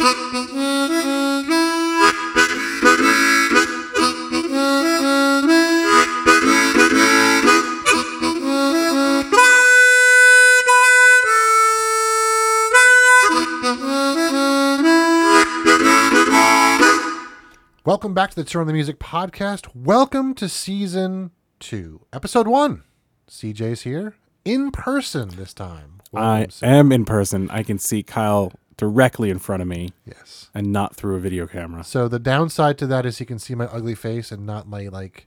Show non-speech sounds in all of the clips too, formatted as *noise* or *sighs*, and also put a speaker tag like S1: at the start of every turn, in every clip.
S1: Welcome back to the Turn on the Music podcast. Welcome to season two, episode one. CJ's here in person this time.
S2: I am in person. I can see Kyle directly in front of me
S1: Yes.
S2: and not through a video camera.
S1: So the downside to that is he can see my ugly face and not my like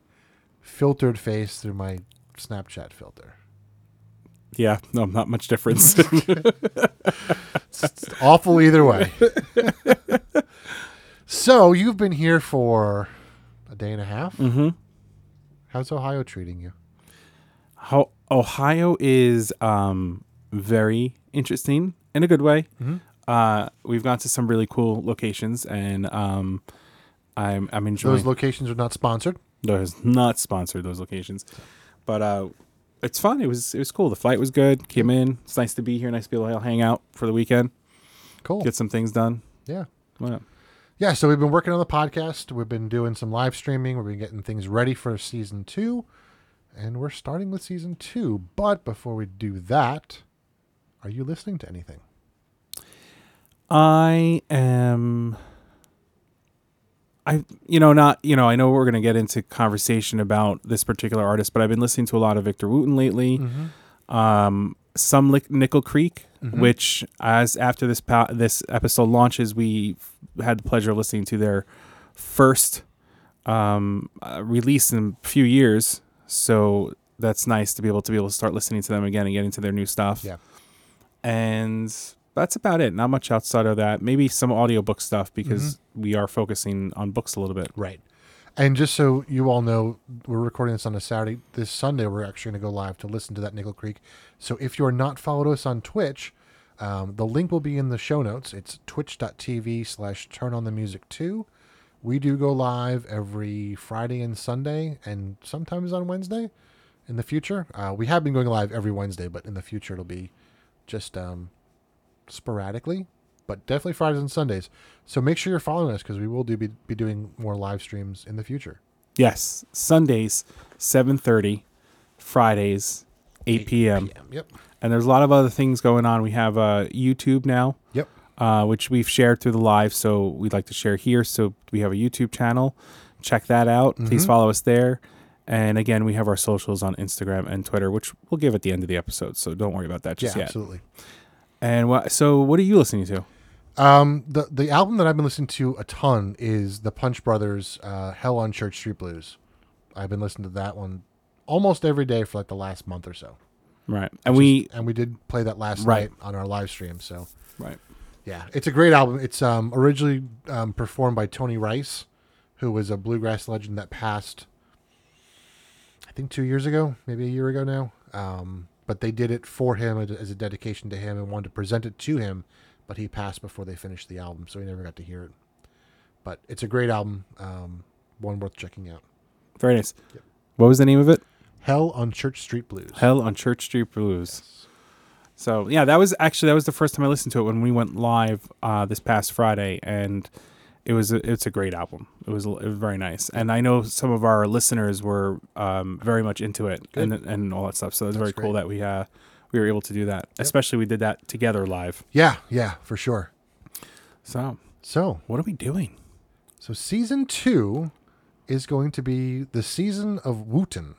S1: filtered face through my Snapchat filter.
S2: Yeah, no, not much difference. *laughs*
S1: It's awful either way. *laughs* so you've been here for a day and a half.
S2: mm-hmm.
S1: How's Ohio treating you?
S2: How Ohio is um, very interesting in a good way. Uh, we've gone to some really cool locations, and um, I'm I'm enjoying.
S1: Those locations are not sponsored.
S2: Those not sponsored those locations, but uh, it's fun. It was it was cool. The flight was good. Came in. It's nice to be here. Nice to be able to hang out for the weekend.
S1: Cool.
S2: Get some things done.
S1: yeah. Yeah, so we've been working on the podcast. We've been doing some live streaming. We've been getting things ready for season two. And we're starting with season two. But before we do that, are you listening to anything?
S2: I am. I you know not you know I know we're gonna get into conversation about this particular artist, but I've been listening to a lot of Victor Wooten lately. Um, some Lick Nickel Creek, which as after this pa- this episode launches, we had the pleasure of listening to their first um, uh, release in a few years. So that's nice to be able to be able to start listening to them again and get into their new stuff.
S1: Yeah.
S2: And that's about it. Not much outside of that. Maybe some audiobook stuff because we are focusing on books a little bit.
S1: Right. And just so you all know, we're recording this on a Saturday. This Sunday, we're actually going to go live to listen to that Nickel Creek. So if you're not followed us on Twitch, um, the link will be in the show notes. It's twitch.tv slash turn on the music 2. We do go live every Friday and Sunday and sometimes on Wednesday in the future. Uh, we have been going live every Wednesday, but in the future it'll be just um, sporadically, but definitely Fridays and Sundays. So make sure you're following us because we will do be, be doing more live streams in the future.
S2: Yes, Sundays, seven thirty, Fridays, eight, p.m.
S1: Yep.
S2: And there's a lot of other things going on. We have uh, YouTube now,
S1: Yep.
S2: uh, which we've shared through the live, so we'd like to share here. So we have a YouTube channel. Check that out. Please
S1: Mhm.
S2: follow us there. And again, we have our socials on Instagram and Twitter, which we'll give at the end of the episode. So don't worry about that
S1: Yeah,
S2: just yet.
S1: absolutely.
S2: And what? So what are you listening to?
S1: Um, the the album that I've been listening to a ton is the Punch Brothers' uh, "Hell on Church Street Blues." I've been listening to that one almost every day for like the last month or so.
S2: Right. And
S1: Which
S2: we
S1: is- and we did play that last
S2: Right.
S1: night on our live stream. So
S2: right.
S1: yeah, it's a great album. It's um, originally um, performed by Tony Rice, who was a bluegrass legend that passed. I think two years ago, maybe a year ago now. Um, but they did it for him as- a dedication to him and wanted to present it to him, but he passed before they finished the album, so he never got to hear it. But it's a great album, um, one worth checking out.
S2: Very nice.
S1: Yep.
S2: What was the name of it?
S1: Hell on Church Street Blues.
S2: Hell on Church Street Blues. So yeah, that was actually that was the first time I listened to it when we went live uh, this past Friday, and it was a, it's a great album. It was it was very nice, and I know some of our listeners were um, very much into it and and all that stuff. So it's very
S1: That's
S2: cool that we uh, we were able to do that. Especially we did that together live.
S1: Yeah, yeah, for sure.
S2: So
S1: So,
S2: what are we doing?
S1: So season two is going to be the season of Wooten.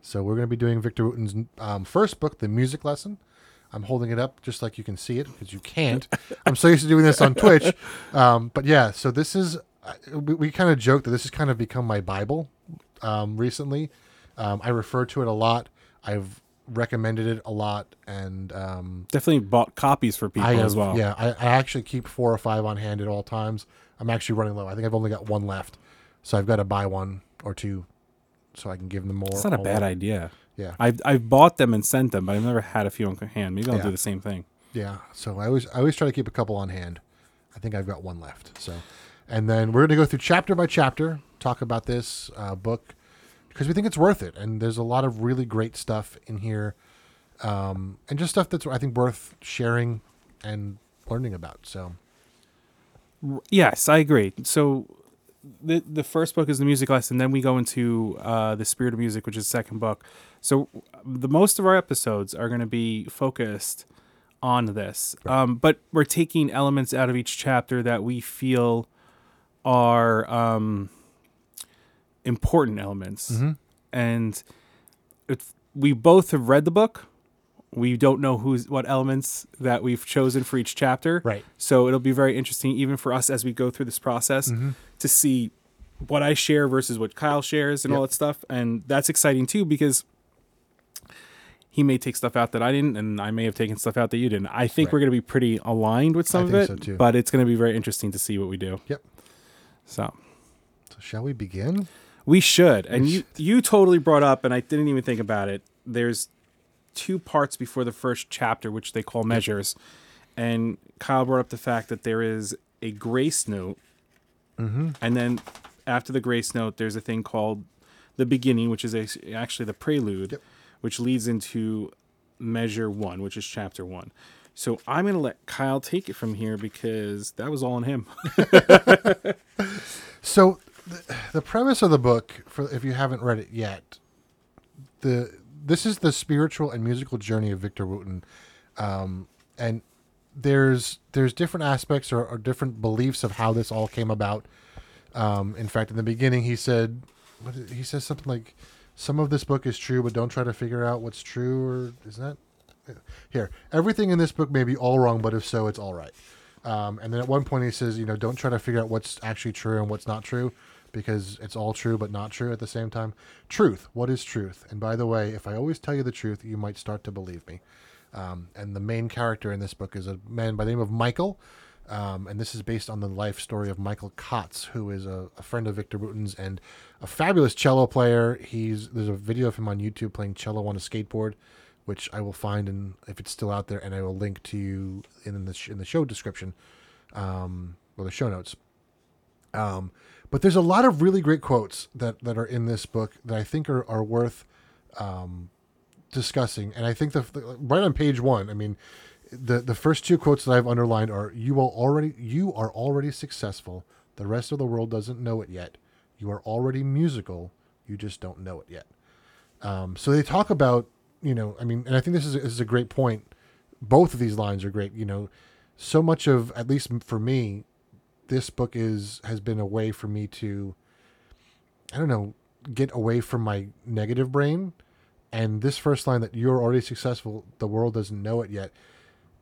S1: So we're going to be doing Victor Wooten's um, first book, The Music Lesson. I'm holding it up just like you can see it because you can't. I'm so used to doing this on Twitch. *laughs* Um, but yeah, so this is, we, we kind of joke that this has kind of become my Bible um, recently. Um, I refer to it a lot. I've recommended it a lot. And um,
S2: Definitely bought copies for people
S1: I
S2: as well.
S1: Yeah, I, I actually keep four or five on hand at all times. I'm actually running low. I think I've only got one left, so I've got to buy one or two, so I can give them more.
S2: It's not a bad idea.
S1: Yeah,
S2: I've I've bought them and sent them, but I've never had a few on hand. Maybe I'll
S1: Yeah.
S2: do the same thing.
S1: yeah. So I always I always try to keep a couple on hand. I think I've got one left. So, and then we're going to go through chapter by chapter, talk about this uh, book because we think it's worth it, and there's a lot of really great stuff in here, um, and just stuff that's I think worth sharing and learning about. So,
S2: Yes, I agree. So the the first book is the music lesson, then we go into uh, the spirit of music, which is the second book. So the most of our episodes are going to be focused on this, um, but we're taking elements out of each chapter that we feel are um, important elements,
S1: Mm-hmm.
S2: and we both have read the book. We don't know who's what elements that we've chosen for each chapter.
S1: Right.
S2: So it'll be very interesting, even for us as we go through this process,
S1: Mm-hmm.
S2: to see what I share versus what Kyle shares and all that stuff. And that's exciting too because he may take stuff out that I didn't, and I may have taken stuff out that you didn't. I think
S1: Right.
S2: we're going to be pretty aligned with some
S1: I
S2: of it,
S1: so,
S2: but it's going to be very interesting to see what we do.
S1: Yep.
S2: So
S1: So shall we begin?
S2: we should. And
S1: We
S2: you you totally brought up, and I didn't even think about it. There's two parts before the first chapter, which they call measures. And Kyle brought up the fact that there is a grace note,
S1: Mm-hmm.
S2: and then after the grace note, there's a thing called the beginning, which is a, actually the prelude,
S1: Yep.
S2: which leads into measure one, which is chapter one. So I'm gonna let Kyle take it from here because that was all on him. *laughs*
S1: So the, the premise of the book, for if you haven't read it yet, the this is the spiritual and musical journey of Victor Wooten, um, and there's there's different aspects or, or different beliefs of how this all came about. Um, in fact, in the beginning, he said, he says something like, "Some of this book is true, but don't try to figure out what's true." Or is that here? Everything in this book may be all wrong, but if so, it's all right. Um, and then at one point he says, you know, don't try to figure out what's actually true and what's not true, because it's all true but not true at the same time. Truth. What is truth? And by the way, if I always tell you the truth, you might start to believe me. Um, and the main character in this book is a man by the name of Michael. Um, and this is based on the life story of Michael Kotz, who is a, a friend of Victor Wooten's and a fabulous cello player. He's there's a video of him on YouTube playing cello on a skateboard, which I will find and if it's still out there, and I will link to you in the sh- in the show description, um, or the show notes. Um, but there's a lot of really great quotes that that are in this book that I think are are worth um, discussing. And I think the, the right on page one, I mean, the the first two quotes that I've underlined are "You are already you are already successful. The rest of the world doesn't know it yet. You are already musical. You just don't know it yet." Um, so they talk about you know, I mean, and I think this is this is a great point. Both of these lines are great. You know, so much of at least for me, this book is has been a way for me to, I don't know, get away from my negative brain. And this first line that you're already successful, the world doesn't know it yet.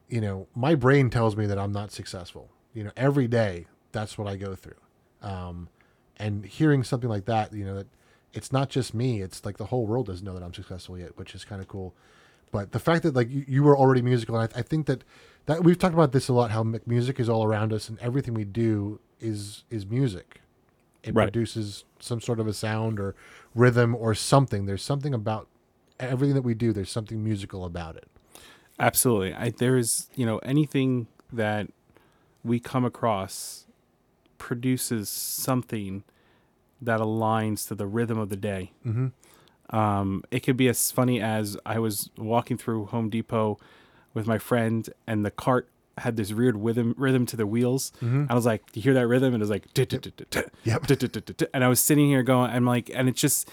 S1: You know, my brain tells me that I'm not successful. You know, every day that's what I go through. Um, and hearing something like that, you know, that it's not just me; it's like the whole world doesn't know that I'm successful yet, which is kind of cool. But the fact that like you, you were already musical, and I, I think that that we've talked about this a lot. How music is all around us, and everything we do is is music. It
S2: Right.
S1: produces some sort of a sound or rhythm or something. There's something about everything that we do. There's something musical about it.
S2: Absolutely. I, there's, you know, anything that we come across produces something that aligns to the rhythm of the day.
S1: Mm-hmm.
S2: Um, it could be as funny as I was walking through Home Depot with my friend, and the cart had this weird rhythm rhythm to the wheels.
S1: Mhm.
S2: I was like, "Do you hear that rhythm?" And it was like, "Tut, tut, tut, tut, tut,
S1: Yep.
S2: tut, tut, tut, tut, tut." and I was sitting here going, I'm like, and it's just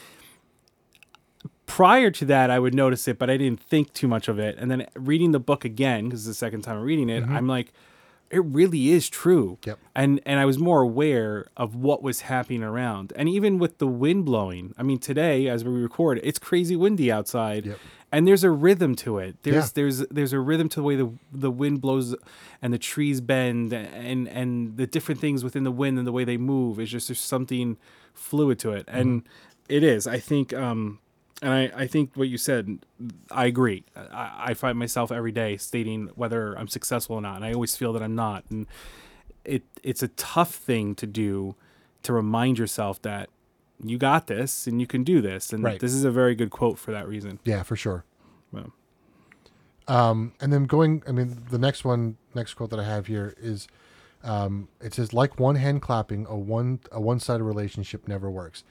S2: prior to that, I would notice it, but I didn't think too much of it. And then reading the book again, because it's the second time I'm reading it, I'm like, it really is true.
S1: Yep.
S2: And and I was more aware of what was happening around. And even with the wind blowing, I mean, today as we record, it's crazy windy outside.
S1: Yep.
S2: And there's a rhythm to it. There's
S1: Yeah.
S2: there's there's a rhythm to the way the the wind blows and the trees bend and and the different things within the wind and the way they move. It's just there's something fluid to it. And it is. I think um and I, I think what you said, I agree. I, I find myself every day stating whether I'm successful or not, and I always feel that I'm not. And it it's a tough thing to do to remind yourself that you got this and you can do this. And
S1: Right.
S2: this is a very good quote for that reason.
S1: Yeah, for sure.
S2: Well,
S1: Um, and then going, I mean, the next one, next quote that I have here is, um, it says, "Like one hand clapping, a one a one sided relationship never works."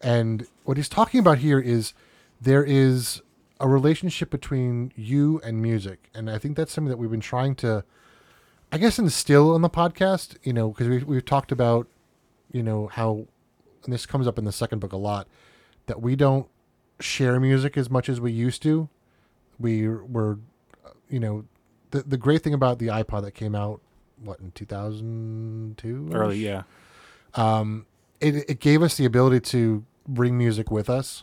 S1: And what he's talking about here is there is a relationship between you and music, and I think that's something that we've been trying to I guess instill on the podcast, you know, because we've we've talked about, you know, how, and this comes up in the second book a lot, that we don't share music as much as we used to. We were, you know, the the great thing about the iPod that came out, what in two thousand two,
S2: Early, yeah.
S1: um, it, it gave us the ability to bring music with us,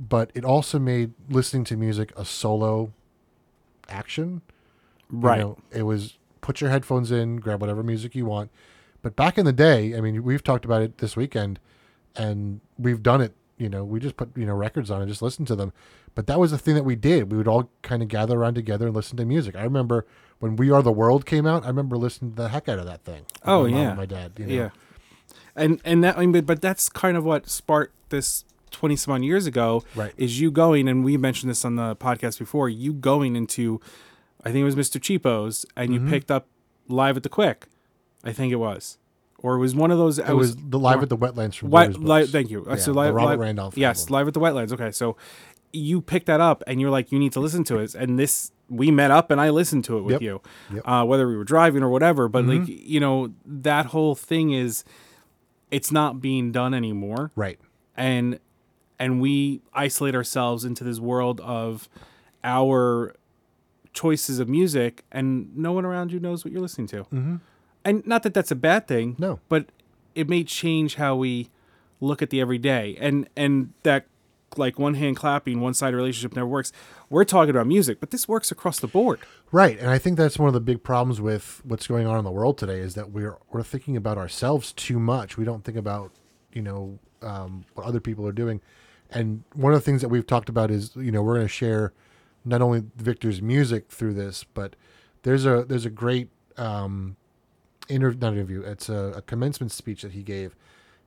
S1: but it also made listening to music a solo action. You
S2: Right.
S1: know, it was put your headphones in, grab whatever music you want. But back in the day, I mean, we've talked about it this weekend, and we've done it. You know, we just put you know records on and just listen to them. But that was the thing that we did. We would all kind of gather around together and listen to music. I remember when We Are the World came out. I remember listening to the heck out of that thing.
S2: Oh,
S1: my
S2: yeah.
S1: my dad. You know?
S2: Yeah. And and that I mean, but that's kind of what sparked this twenty some odd years ago.
S1: Right.
S2: Is you going and we mentioned this on the podcast before. You going into, I think it was Mr. Cheapo's, and
S1: Mm-hmm.
S2: you picked up live at the Quick. I think it was, or it was one of those.
S1: It was the live at the wetlands from Blues
S2: li- thank you.
S1: Yeah,
S2: so
S1: the
S2: live,
S1: Robert
S2: live-
S1: Randolph
S2: Yes,
S1: album.
S2: live at the wetlands. Okay, so you picked that up and you're like, you need to listen to it. And this, we met up and I listened to it with
S1: Yep.
S2: you,
S1: Yep.
S2: uh, whether we were driving or whatever. But like,
S1: Mm-hmm.
S2: you know, that whole thing is, it's not being done anymore,
S1: Right.
S2: and and we isolate ourselves into this world of our choices of music, and no one around you knows what you're listening to. Mm-hmm. And not that that's a bad thing,
S1: No.
S2: but it may change how we look at the everyday and and that like one hand clapping one side relationship never works we're talking about music but this works across the board
S1: Right, and I think that's one of the big problems with what's going on in the world today is that we're we're thinking about ourselves too much. We don't think about you know um, what other people are doing, and one of the things that we've talked about is you know we're going to share not only Victor's music through this, but there's a there's a great um, inter- not interview. It's a, a commencement speech that he gave,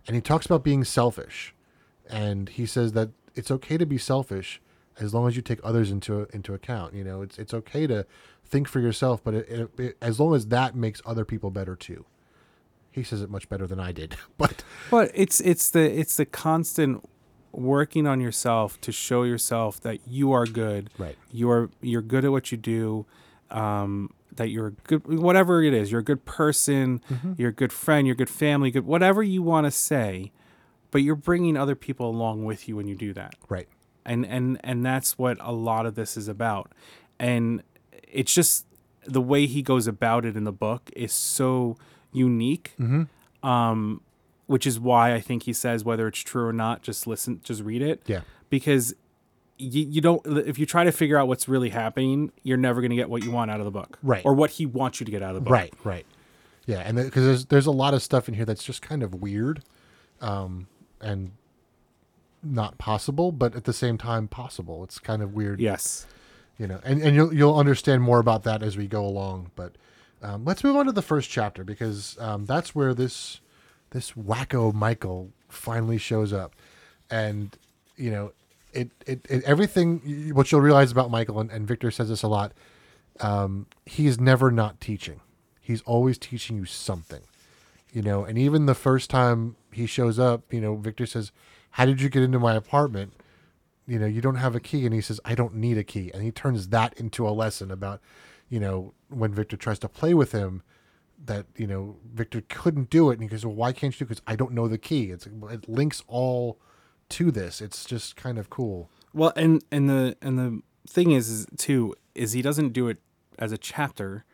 S1: and he talks about being selfish, and he says that it's okay to be selfish as long as you take others into into account. You know, it's it's okay to think for yourself, but it, it, it, as long as that makes other people better too. He says it much better than I did, *laughs* but
S2: but it's it's the it's the constant working on yourself to show yourself that you are good.
S1: Right.
S2: you are you're good at what you do um that you're a good whatever it is you're a good person you're a good friend you're a good family good whatever you want to say but you're bringing other people along with you when you do that.
S1: Right,
S2: and and and that's what a lot of this is about. And it's just the way he goes about it in the book is so unique. Um which is why i think he says whether it's true or not just listen just read it
S1: yeah,
S2: because you, you don't if you try to figure out what's really happening you're never going to get what you want out of the book
S1: Right.
S2: or what he wants you to get out of the book
S1: right, right, yeah, and because there's there's a lot of stuff in here that's just kind of weird, um, and not possible, but at the same time possible. It's kind of weird.
S2: yes
S1: you know and, and you'll, you'll understand more about that as we go along but um, let's move on to the first chapter because um, that's where this this wacko michael finally shows up and you know it, it, it everything what you'll realize about michael and, and victor says this a lot um, he's never not teaching he's always teaching you something you know and even the first time he shows up you know victor says how did you get into my apartment you know, you don't have a key. And he says, I don't need a key. And he turns that into a lesson about, you know, when Victor tries to play with him, that, you know, Victor couldn't do it. And he goes, Well, why can't you do? Because I don't know the key. It's, it links all to this. It's just kind of cool.
S2: well and and the and the thing is, is too is he doesn't do it as a chapter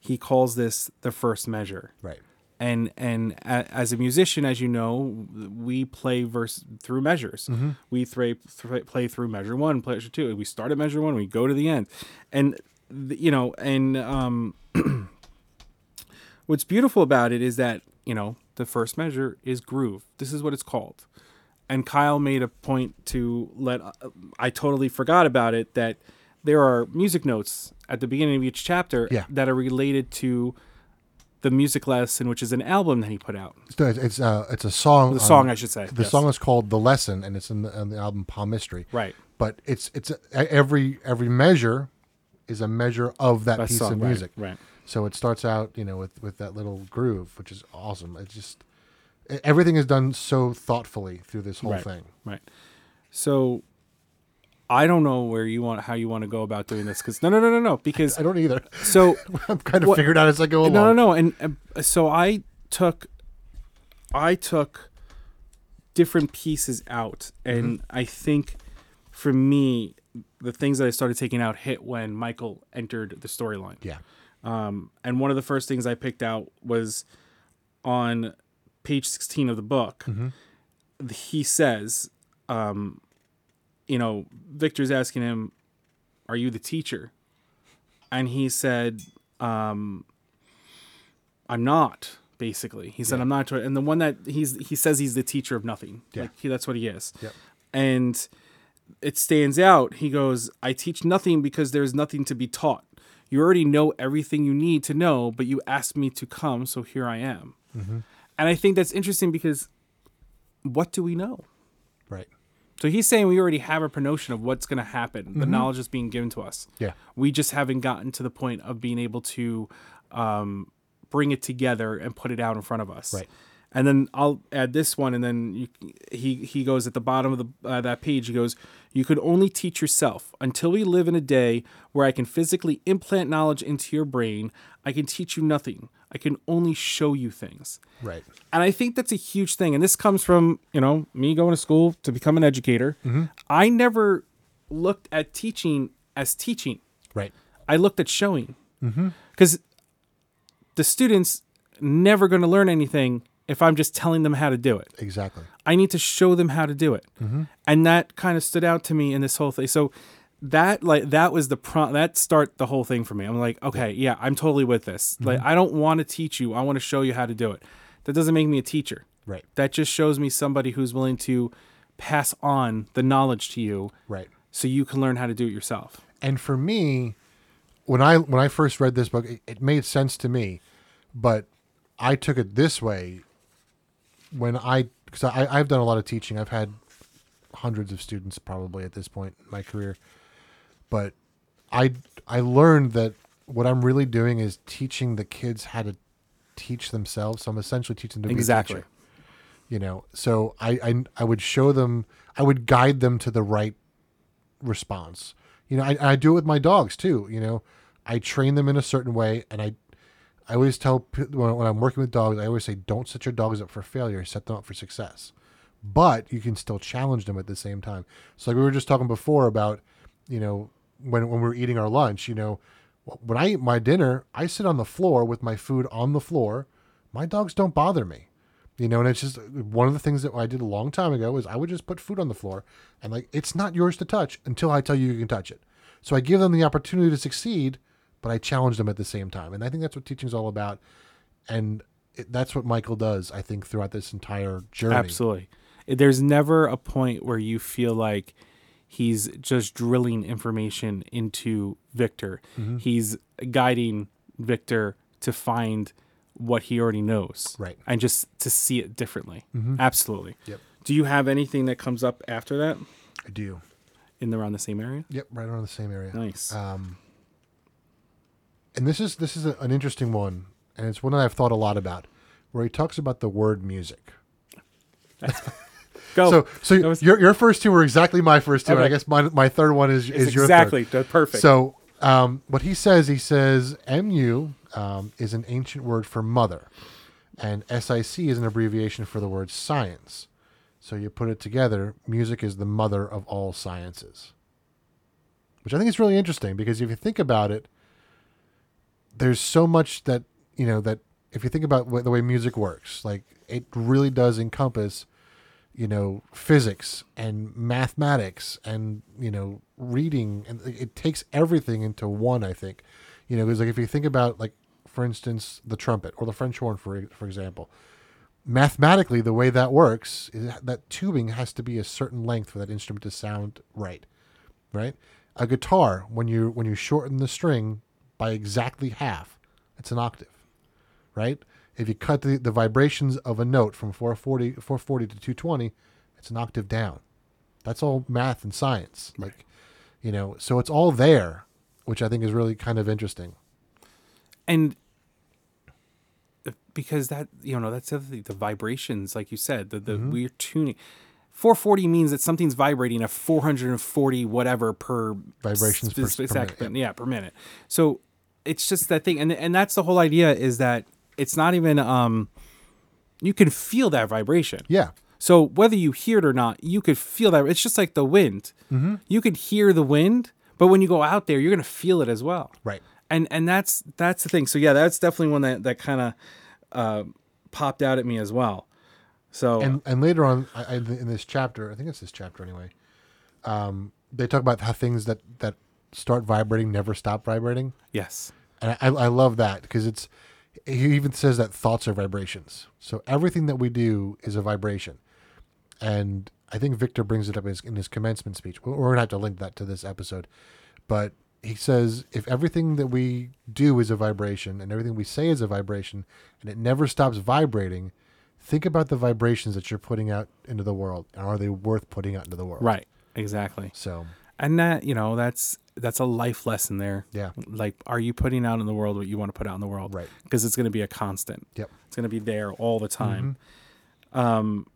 S2: he calls this the first measure
S1: Right.
S2: and and a, as a musician as you know we play verse through measures we thray, th- play through measure one measure two we start at measure one we go to the end and th- you know and um *clears throat* what's beautiful about it is that you know the first measure is groove this is what it's called and kyle made a point to let uh, i totally forgot about it that there are music notes at the beginning of each chapter
S1: Yeah.
S2: that are related to the music lesson which is an album that he put out
S1: So it's, it's, uh, it's a song.
S2: the
S1: on-
S2: song i should say
S1: The
S2: yes.
S1: song is called The Lesson, and it's in the, on the album Palmystery.
S2: right
S1: But it's it's a, every every measure is a measure of that
S2: That
S1: piece
S2: song,
S1: of
S2: right,
S1: music.
S2: right
S1: So it starts out, you know, with with that little groove, which is awesome. It's just everything is done so thoughtfully through this whole
S2: Right.
S1: thing.
S2: Right. So I don't know where you want how you want to go about doing this because no no no no no because *laughs*
S1: I don't either.
S2: so *laughs*
S1: I'm kind of
S2: What-
S1: figured out as I go along.
S2: no no no and uh, so I took I took different pieces out and I think for me the things that I started taking out hit when Michael entered the storyline.
S1: Yeah.
S2: Um, and one of the first things I picked out was on page 16 of the book. He says, um, you know, Victor's asking him, Are you the teacher? And he said, um, I'm not, basically. He said, I'm not. And the one that he's, he says he's the teacher of nothing.
S1: Yeah.
S2: Like, he, that's what he is.
S1: Yep.
S2: And it stands out. He goes, I teach nothing because there's nothing to be taught. You already know everything you need to know, but you asked me to come, so here I am. And I think that's interesting because what do we know?
S1: Right.
S2: So he's saying we already have a notion of what's going to happen. The knowledge is being given to us.
S1: Yeah.
S2: We just haven't gotten to the point of being able to um, bring it together and put it out in front of us.
S1: Right.
S2: And then I'll add this one, and then you, he he goes at the bottom of the uh, that page. He goes, "You could only teach yourself until we live in a day where I can physically implant knowledge into your brain. I can teach you nothing. I can only show you things."
S1: Right.
S2: And I think that's a huge thing. And this comes from, you know, me going to school to become an educator. Mm-hmm. I never looked at teaching as teaching.
S1: Right.
S2: I looked at showing. Mm-hmm. Because the students never going to learn anything if I'm just telling them how to do it.
S1: Exactly.
S2: I need to show them how to do it. Mm-hmm. And that kind of stood out to me in this whole thing. So that like that was the prompt that start the whole thing for me. I'm like, okay, yeah, I'm totally with this. Like mm-hmm. I don't want to teach you. I want to show you how to do it. That doesn't make me a teacher.
S1: Right.
S2: That just shows me somebody who's willing to pass on the knowledge to you
S1: Right.
S2: so you can learn how to do it yourself.
S1: And for me, when I when I first read this book, it, it made sense to me, but I took it this way. When I because I I've done a lot of teaching, I've had hundreds of students probably at this point in my career, but I I learned that what I'm really doing is teaching the kids how to teach themselves. So I'm essentially teaching them to be
S2: Exactly.
S1: a teacher. You know, so I, I I would show them, I would guide them to the right response. You know, I, I do it with my dogs too. You know, I train them in a certain way, and I I always tell when I'm working with dogs, I always say, don't set your dogs up for failure, set them up for success. But you can still challenge them at the same time. So like we were just talking before about, you know, when when we we're eating our lunch, you know, when I eat my dinner, I sit on the floor with my food on the floor. My dogs don't bother me. You know, and it's just one of the things that I did a long time ago is I would just put food on the floor and like it's not yours to touch until I tell you you can touch it. So I give them the opportunity to succeed, but I challenge them at the same time. And I think that's what teaching is all about. And it, that's what Michael does, I think, throughout this entire journey.
S2: Absolutely. There's never a point where you feel like he's just drilling information into Victor.
S1: Mm-hmm.
S2: He's guiding Victor to find what he already knows.
S1: Right.
S2: And just to see it differently. Absolutely.
S1: Yep.
S2: Do you have anything that comes up after that
S1: I do.
S2: in the, around the same area?
S1: Yep, right around the same area.
S2: Nice.
S1: Um, and this is this is a, an interesting one, and it's one that I've thought a lot about, where he talks about the word music.
S2: Go.
S1: so so
S2: was-
S1: your your first two were exactly my first two, and I guess my my third one is is
S2: It's
S1: your
S2: exactly.
S1: third.
S2: That's perfect.
S1: So um, what he says, he says mu um, is an ancient word for mother, and sic is an abbreviation for the word science. So you put it together, music is the mother of all sciences. Which I think is really interesting because if you think about it, there's so much that you know that if you think about the way music works, like it really does encompass, you know, physics and mathematics and you know reading, and it takes everything into one. I think, you know, because like if you think about like for instance the trumpet or the French horn, for for example, mathematically the way that works is that tubing has to be a certain length for that instrument to sound right, right? A guitar when you when you shorten the string by exactly half, it's an octave, right? If you cut the, the vibrations of a note from 440, 440 to 220, it's an octave down. That's all math and science. Like, you know, so it's all there, which I think is really kind of interesting.
S2: and because that you know that's the other thing the vibrations like you said the, the mm-hmm. weird tuning 440 means that something's vibrating at 440 whatever per
S1: Vibrations per-
S2: s-
S1: per minute,
S2: second, yeah, per minute. So it's just that thing, and and that's the whole idea is that it's not even um, you can feel that vibration.
S1: Yeah.
S2: So whether you hear it or not, you could feel that. It's just like the wind. Mm-hmm. You could hear the wind, but when you go out there, you're gonna feel it as well.
S1: Right.
S2: And and that's that's the thing. So yeah, that's definitely one that that kind of uh, popped out at me as well. So
S1: and and later on I, I, in this chapter i think it's this chapter anyway um, they talk about how things that that start vibrating never stop vibrating?
S2: Yes,
S1: and i, I love that because it's he even says that thoughts are vibrations. So everything that we do is a vibration. And i think victor brings it up in his, in his commencement speech. We're gonna have to link that to this episode. But he says if everything that we do is a vibration and everything we say is a vibration and it never stops vibrating think about the vibrations that you're putting out into the world. And are they worth putting out into the world?
S2: Right, exactly.
S1: so
S2: And that you know that's that's a life lesson there.
S1: Yeah.
S2: Like, are you putting out in the world what you want to put out in the world?
S1: Right.
S2: Because it's going to be a constant.
S1: yep
S2: It's going to be there all the time. Um,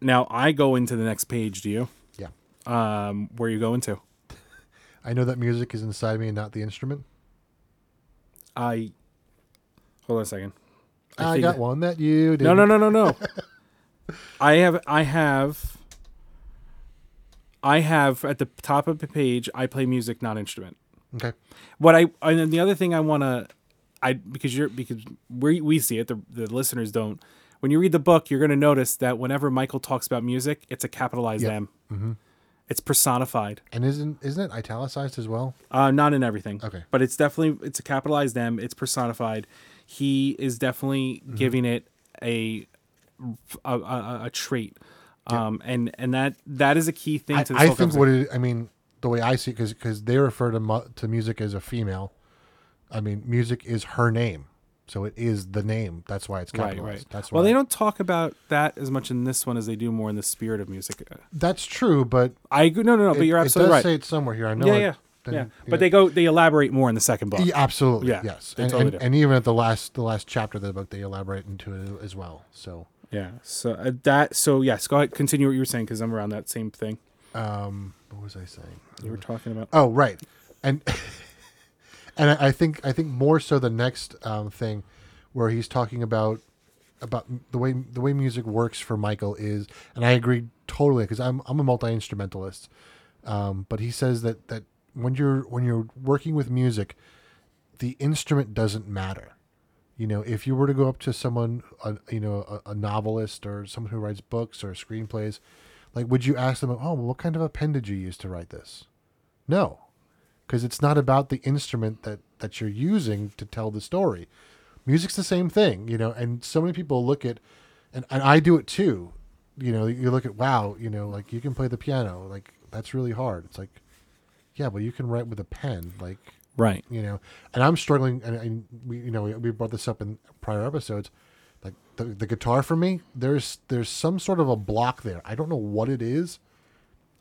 S2: now I go into the next page. Do you?
S1: yeah
S2: Um, where you go into? *laughs*
S1: i know that music is inside me and not the instrument
S2: I hold on a second.
S1: i,
S2: think-
S1: got one that you did
S2: No, no, no, no, *laughs* no. I have, I have, I have at the top of the page. I play music, not instrument.
S1: okay
S2: What I and then the other thing I want to, I because you're because we we see it, the the listeners don't. When you read the book, you're going to notice that whenever Michael talks about music, it's a capitalized
S1: Yeah.
S2: M. Mm-hmm. It's personified.
S1: and isn't isn't it italicized as well
S2: Uh, not in everything.
S1: Okay.
S2: But it's definitely it's a capitalized M. It's personified. He is definitely
S1: Mm-hmm.
S2: giving it a a, a, a trait. Um, and and that that is a key thing
S1: I,
S2: to this
S1: I think what it, I mean, the way I see it, because because they refer to mu- to music as a female. I mean, music is her name, so it is the name. That's why it's
S2: right,
S1: capitalized.
S2: right.
S1: That's
S2: well, they don't talk about that as much in this one as they do more in the spirit of music.
S1: That's true, but
S2: I agree. No, no, no. But you're
S1: it
S2: absolutely
S1: does
S2: right.
S1: say it somewhere here. I know.
S2: yeah,
S1: it,
S2: yeah,
S1: then,
S2: yeah. But
S1: know-
S2: they go, they elaborate more in the second book.
S1: Yeah, absolutely.
S2: Yeah,
S1: yes, and,
S2: totally
S1: and, and even at the last the last chapter of the book, they elaborate into it as well. So,
S2: Yeah. So uh, that. So yes, go ahead. Continue what you were saying because I'm around that same thing
S1: um, what was I saying?
S2: you were talking about.
S1: Oh, right, and *laughs* and I I think I think more so the next um, thing, where he's talking about about the way the way music works for Michael is, and I agree totally because I'm I'm a multi instrumentalist, um, but he says that that when you're when you're working with music, the instrument doesn't matter. You know, if you were to go up to someone, you know, a, a novelist or someone who writes books or screenplays, like, would you ask them, "Oh, what kind of appendage you use to write this?" No, because it's not about the instrument that that you're using to tell the story. Music's the same thing, you know. And so many people look at, and, and I do it too. You know, you look at wow, you know, like you can play the piano, like that's really hard. It's like, yeah, but you can write with a pen, like
S2: Right.
S1: you know. And I'm struggling, and, and we, you know, we, we brought this up in prior episodes. Like the, the guitar for me, there's there's some sort of a block there. I don't know what it is.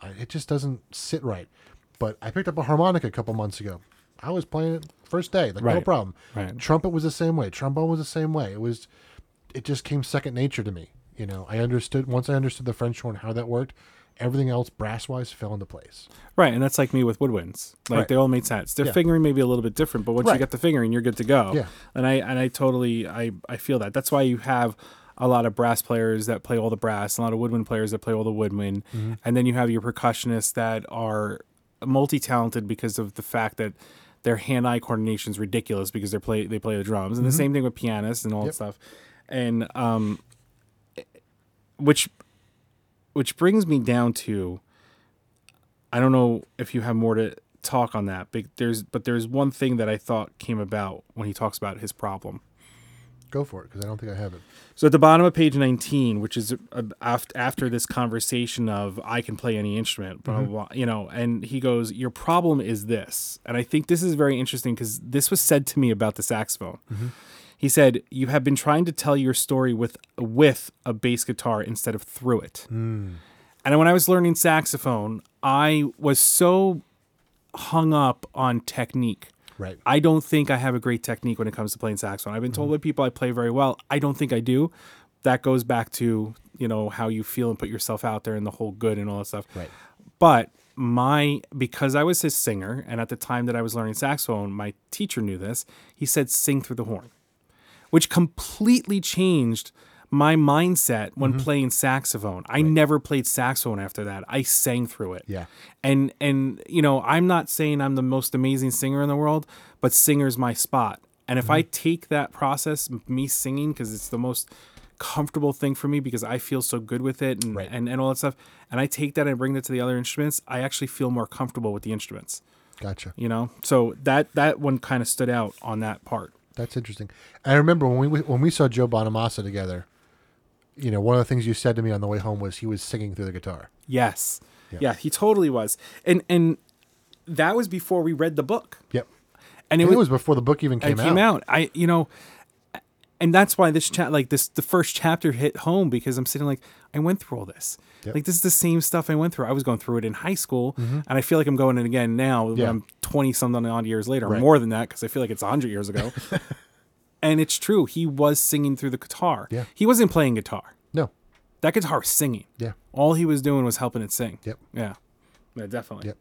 S1: I, it just doesn't sit right. But I picked up a harmonica a couple months ago. I was playing it first day, like no problem.
S2: Right.
S1: Trumpet was the same way. Trombone was the same way. It was, it just came second nature to me. You know, I understood once I understood the French horn how that worked. Everything else, brass wise, fell into place.
S2: Right, and that's like me with woodwinds. Like
S1: Right.
S2: they all made sense. Their
S1: Yeah.
S2: fingering may be a little bit different, but once you get the fingering, you're good to go.
S1: Yeah.
S2: And I and I totally I I feel that. That's why you have a lot of brass players that play all the brass, a lot of woodwind players that play all the woodwind,
S1: Mm-hmm.
S2: and then you have your percussionists that are multi-talented because of the fact that their hand-eye coordination is ridiculous because they play they play the drums, and the same thing with pianists and all
S1: Mm-hmm. Yep.
S2: that stuff, and um, which which brings me down to I don't know if you have more to talk on that, but there's but there's one thing that I thought came about when he talks about his problem.
S1: Go for it, because I don't think I have it.
S2: So at the bottom of page 19, which is uh, af- after this conversation of I can play any instrument, blah, blah, blah, you know, and he goes, Your problem is this. And I think this is very interesting because this was said to me about the saxophone. He said, You have been trying to tell your story with with a bass guitar instead of through it. Hmm. And when I was learning saxophone, I was so hung up on technique.
S1: Right.
S2: I don't think I have a great technique when it comes to playing saxophone. I've been told mm-hmm. by people I play very well. I don't think I do. That goes back to you know how you feel and put yourself out there and the whole good and all that stuff.
S1: Right.
S2: But my because I was his singer, and at the time that I was learning saxophone, my teacher knew this. He said, "Sing through the horn," which completely changed my mindset when
S1: Mm-hmm.
S2: playing saxophone. I never played saxophone after that. I sang through it.
S1: Yeah.
S2: And and you know, I'm not saying I'm the most amazing singer in the world, but singer's my spot. And if I
S1: Mm-hmm.
S2: take that process, me singing, because it's the most comfortable thing for me because I feel so good with it and,
S1: Right.
S2: and, and all that stuff. And I take that and bring that to the other instruments, I actually feel more comfortable with the instruments.
S1: Gotcha.
S2: You know? So that that one kind of stood out on that part.
S1: That's interesting. I remember when we when we saw Joe Bonamassa together. You know, one of the things you said to me on the way home was he was singing through the guitar.
S2: Yes. Yeah, he totally was. And and that was before we read the book.
S1: Yep.
S2: And it
S1: it
S2: was
S1: was before the book even came, out.
S2: it came
S1: out.
S2: out. I, you know, and that's why this chat, like this, the first chapter hit home because I'm sitting like, I went through all this.
S1: Yep.
S2: Like this is the same stuff I went through. I was going through it in high school, mm-hmm. and I feel like I'm going in again now. When
S1: Yeah.
S2: I'm 20 something odd years later,
S1: Right.
S2: more than that, because I feel like it's 100 years ago. *laughs* and it's true. He was singing through the guitar.
S1: Yeah.
S2: He wasn't playing guitar.
S1: No.
S2: That guitar was singing.
S1: Yeah.
S2: All he was doing was helping it sing.
S1: Yep.
S2: Yeah. Yeah, definitely.
S1: Yep.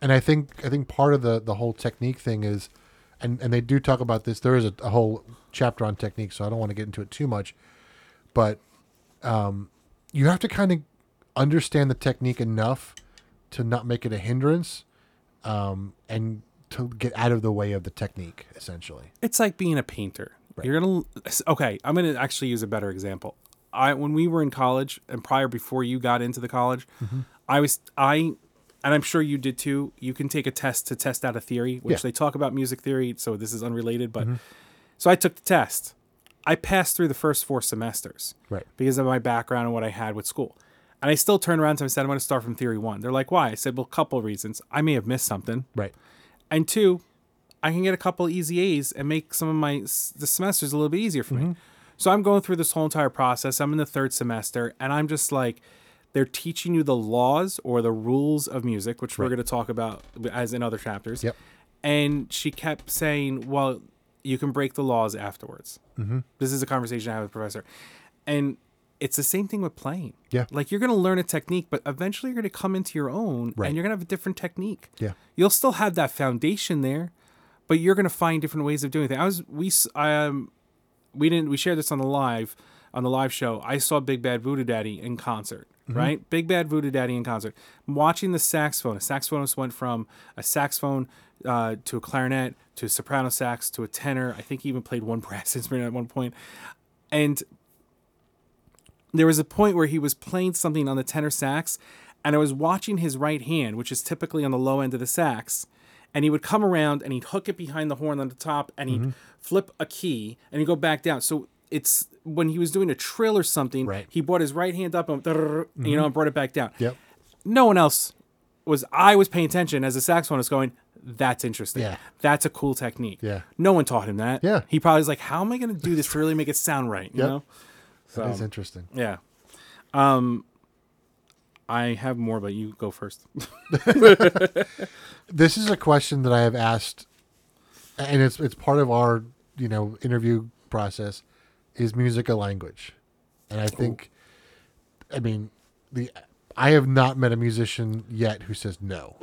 S1: And I think I think part of the the whole technique thing is, and and they do talk about this. There is a, a whole chapter on technique, so I don't want to get into it too much. But um, you have to kind of understand the technique enough to not make it a hindrance, um, and to get out of the way of the technique, essentially.
S2: it's like being a painter. You're gonna okay. I'm gonna actually use a better example. I when we were in college and prior before you got into the college,
S1: Mm-hmm.
S2: I was I, and I'm sure you did too. You can take a test to test out a theory, which
S1: Yeah. Mm-hmm.
S2: they talk about music theory. So this is unrelated, but so I took the test. I passed through the first four semesters
S1: Right.
S2: because of my background and what I had with school. And I still turned around to them and said, I'm going to start from theory one. They're like, why? I said, well, a couple of reasons. I may have missed something.
S1: Right.
S2: And two, I can get a couple easy A's and make some of my the semesters a little bit easier for me. So I'm going through this whole entire process. I'm in the third semester, and I'm just like, they're teaching you the laws or the rules of music, which we're going to talk about as in other chapters.
S1: Yep.
S2: And she kept saying, "Well, you can break the laws afterwards." Mm-hmm. This is a conversation I had with professor, and it's the same thing with playing.
S1: Yeah.
S2: Like you're going to learn a technique, but eventually you're going to come into your own,
S1: Right.
S2: and you're going to have a different technique
S1: Yeah.
S2: you'll still have that foundation there, but you're gonna find different ways of doing things. I was we um we didn't we shared this on the live on the live show. I saw Big Bad Voodoo Daddy in concert. Right, Big Bad Voodoo Daddy in concert. Watching the saxophone, a saxophonist went from a saxophone uh, to a clarinet to a soprano sax to a tenor. I think he even played one *laughs* brass instrument at one point. point, and there was a point where he was playing something on the tenor sax and I was watching his right hand, which is typically on the low end of the sax, and he would come around and he'd hook it behind the horn on the top and he'd flip a key and he'd go back down. So it's when he was doing a trill or something,
S1: Right.
S2: he brought his right hand up and you know and brought it back down.
S1: Yep.
S2: No one else was I was paying attention as a saxophonist going, that's interesting.
S1: Yeah.
S2: That's a cool technique.
S1: Yeah.
S2: No one taught him that.
S1: Yeah.
S2: He probably was like, How am I gonna do this to really make it sound right? You
S1: Yep.
S2: know?
S1: That is interesting.
S2: Yeah. Um I have more, but you go first. *laughs*
S1: this is a question that I have asked, and it's it's part of our you know interview process. Is music a language? And I think, I mean, the I have not met a musician yet who says no.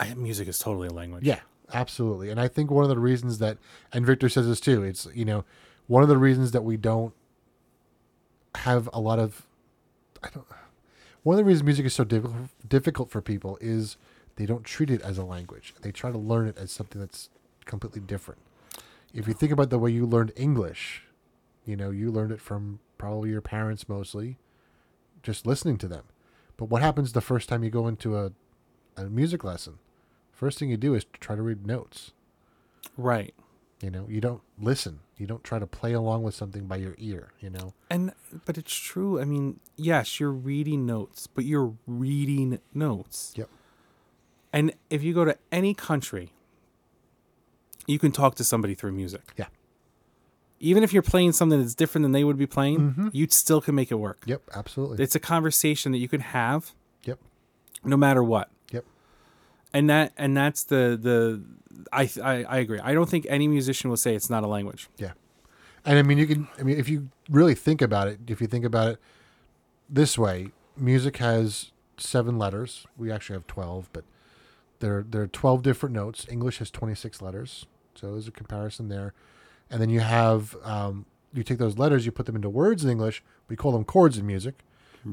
S2: I, music is totally a language.
S1: Yeah, absolutely. And I think one of the reasons that, and Victor says this too. It's you know, one of the reasons that we don't have a lot of, I don't. One of the reasons music is so difficult difficult for people is they don't treat it as a language. They try to learn it as something that's completely different. If you think about the way you learned English, you know, you learned it from probably your parents mostly, just listening to them. But what happens the first time you go into a, a music lesson? First thing you do is try to read notes.
S2: Right.
S1: You know, you don't listen. You don't try to play along with something by your ear. You know,
S2: And but it's true. I mean, yes, you're reading notes, but you're reading notes.
S1: Yep.
S2: And if you go to any country, you can talk to somebody through music.
S1: Yeah.
S2: Even if you're playing something that's different than they would be playing, mm-hmm. you still can make it work.
S1: yep, absolutely.
S2: It's a conversation that you can have
S1: yep,
S2: no matter what.
S1: yep,
S2: and that and that's the the I, I I agree. I don't think any musician will say it's not a language.
S1: yeah. And I mean, you can. I mean, if you really think about it, if you think about it this way, music has seven letters. We actually have twelve, but there there are twelve different notes. English has twenty six letters, so there's a comparison there. And then you have um, you take those letters, you put them into words in English. We call them chords in music.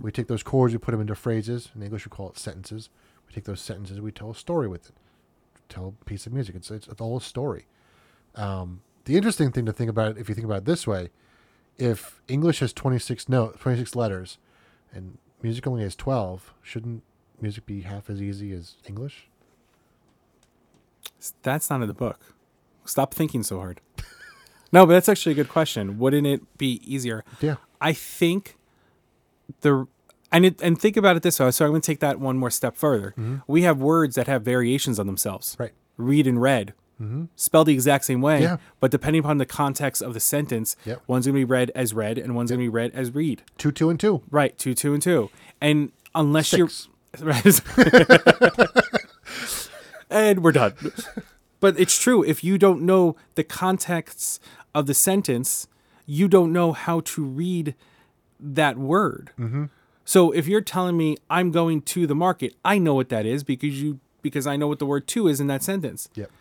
S1: We take those chords, we put them into phrases. In English, we call it sentences. We take those sentences, we tell a story with it. Tell a piece of music. It's it's, it's all a story. Um, the interesting thing to think about, if you think about it this way, if English has 26 note, 26 letters, and music only has 12, shouldn't music be half as easy as English?
S2: That's not in the book. Stop thinking so hard. *laughs* no, but that's actually a good question. Wouldn't it be easier?
S1: Yeah.
S2: I think the and it, and think about it this way. So I'm going to take that one more step further. Mm-hmm. We have words that have variations on themselves.
S1: Right.
S2: Read and read. Mm-hmm. Spelled the exact same way,
S1: Yeah.
S2: but depending upon the context of the sentence,
S1: Yep.
S2: one's going to be read as read and one's going to be read as read.
S1: Two, two, and two.
S2: Right, two, two, and two. And unless
S1: Six.
S2: you're *laughs* right, and we're done. *laughs* But it's true. If you don't know the context of the sentence, you don't know how to read that word.
S1: Mm-hmm.
S2: So if you're telling me I'm going to the market, I know what that is because you because I know what the word to is in that sentence.
S1: Yep.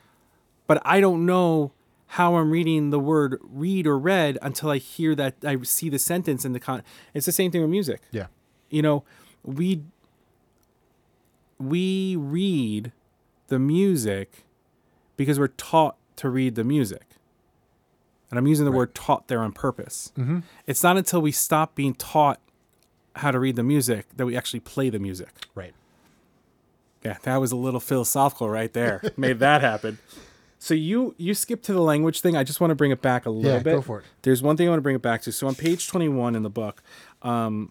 S2: But I don't know how I'm reading the word read or read until I hear that I see the sentence in the con. It's the same thing with music
S1: Yeah.
S2: you know we we read the music because we're taught to read the music and i'm using the word taught there on purpose. Mm-hmm. it's not until we stop being taught how to read the music that we actually play the music.
S1: Right.
S2: yeah that was a little philosophical right there. *laughs* Made that happen. So you you skip to the language thing. I just want to bring it back a little
S1: Yeah,
S2: bit.
S1: go for it.
S2: there's one thing i want to bring it back to. So on page 21 in the book um,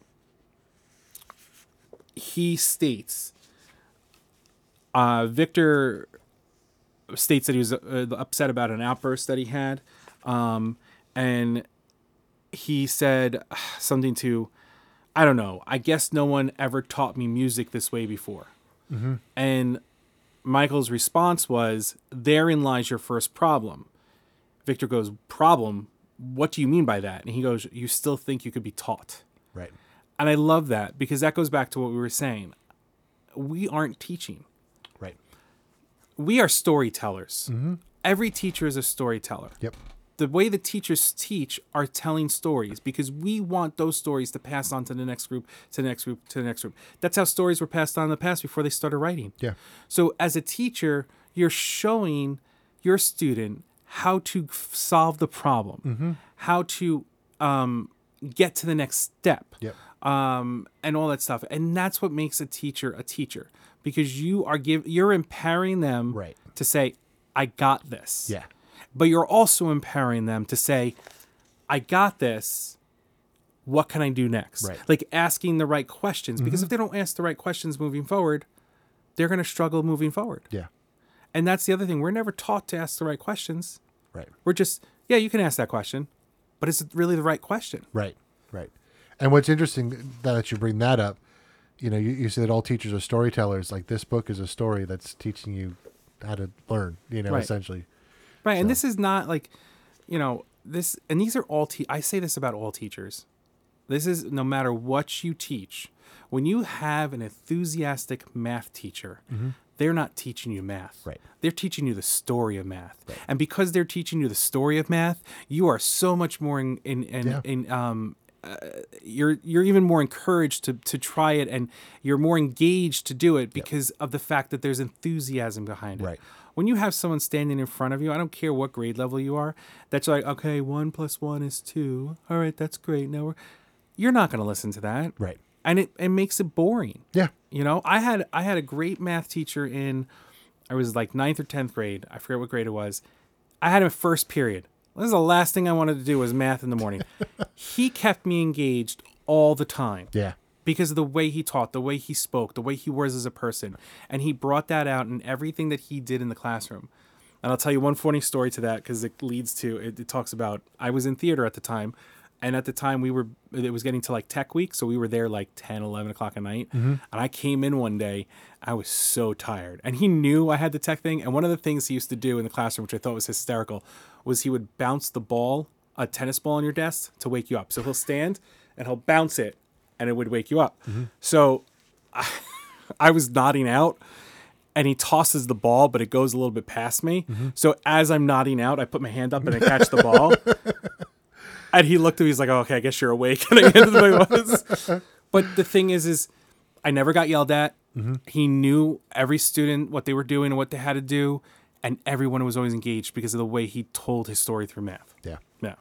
S2: he states uh, victor states that he was uh, upset about an outburst that he had um, and he said *sighs* something to i don't know i guess no one ever taught me music this way before and Michael's response was, Therein lies your first problem. Victor goes, Problem? What do you mean by that? And he goes, You still think you could be taught.
S1: Right.
S2: And I love that because that goes back to what we were saying. We aren't teaching,
S1: Right.
S2: we are storytellers. Every teacher is a storyteller.
S1: Yep.
S2: The way the teachers teach are telling stories because we want those stories to pass on to the next group, to the next group, to the next group. That's how stories were passed on in the past before they started writing.
S1: Yeah.
S2: So as a teacher, you're showing your student how to solve the problem, how to um, get to the next step,
S1: Yep.
S2: um, and all that stuff. And that's what makes a teacher a teacher because you are give you're empowering them
S1: Right.
S2: to say, "I got this."
S1: Yeah.
S2: But you're also empowering them to say, "I got this." What can I do next?
S1: Right. Mm-hmm.
S2: Like asking the right questions because if they don't ask the right questions moving forward, they're going to struggle moving forward.
S1: Yeah.
S2: And that's the other thing. We're never taught to ask the right questions.
S1: Right.
S2: We're just, yeah, you can ask that question, but is it really the right question?
S1: Right, right. And what's interesting that you bring that up, you know, you, you say that all teachers are storytellers. Like this book is a story that's teaching you how to learn, you know,
S2: Right.
S1: essentially.
S2: Right. And this is not like, you know, this, and these are all, te- I say this about all teachers. This is no matter what you teach, when you have an enthusiastic math teacher, they're not teaching you math.
S1: Mm-hmm. Right.
S2: They're teaching you the story of math. Right. And because they're teaching you the story of math, you are so much more in, in, in,
S1: Yeah.
S2: in um, uh, you're you're even more encouraged to to try it and you're more engaged to do it because of the fact that there's enthusiasm behind it.
S1: Right.
S2: When you have someone standing in front of you, I don't care what grade level you are, that's like, okay, one plus one is two. All right, that's great. Now we're you're not gonna listen to that.
S1: Right.
S2: And it, it makes it boring.
S1: Yeah.
S2: You know, I had I had a great math teacher in I was like ninth or tenth grade. I forget what grade it was. I had him first period. This is the last thing I wanted to do was math in the morning. *laughs* he kept me engaged all the time
S1: Yeah.
S2: Because of the way he taught, the way he spoke, the way he was as a person. And he brought that out in everything that he did in the classroom. And I'll tell you one funny story to that because it leads to it, it talks about I was in theater at the time. And at the time we were it was getting to like tech week, so we were there like 10, 11 o'clock at night. Mm-hmm. And I came in one day, I was so tired. And he knew I had the tech thing. And one of the things he used to do in the classroom, which I thought was hysterical, was he would bounce the ball a tennis ball on your desk to wake you up. So he'll stand and he'll bounce it, and it would wake you up. Mm-hmm. So I, *laughs* I was nodding out. And he tosses the ball, but it goes a little bit past me. Mm-hmm. So as I'm nodding out, I put my hand up and I catch the ball. *laughs* And he looked at me. He's like, oh, "Okay, I guess you're awake." *laughs* And I handed him my was. But the thing is, is I never got yelled at. Mm-hmm. He knew every student what they were doing and what they had to do, and everyone was always engaged because of the way he told his story through math.
S1: Yeah.
S2: Yeah,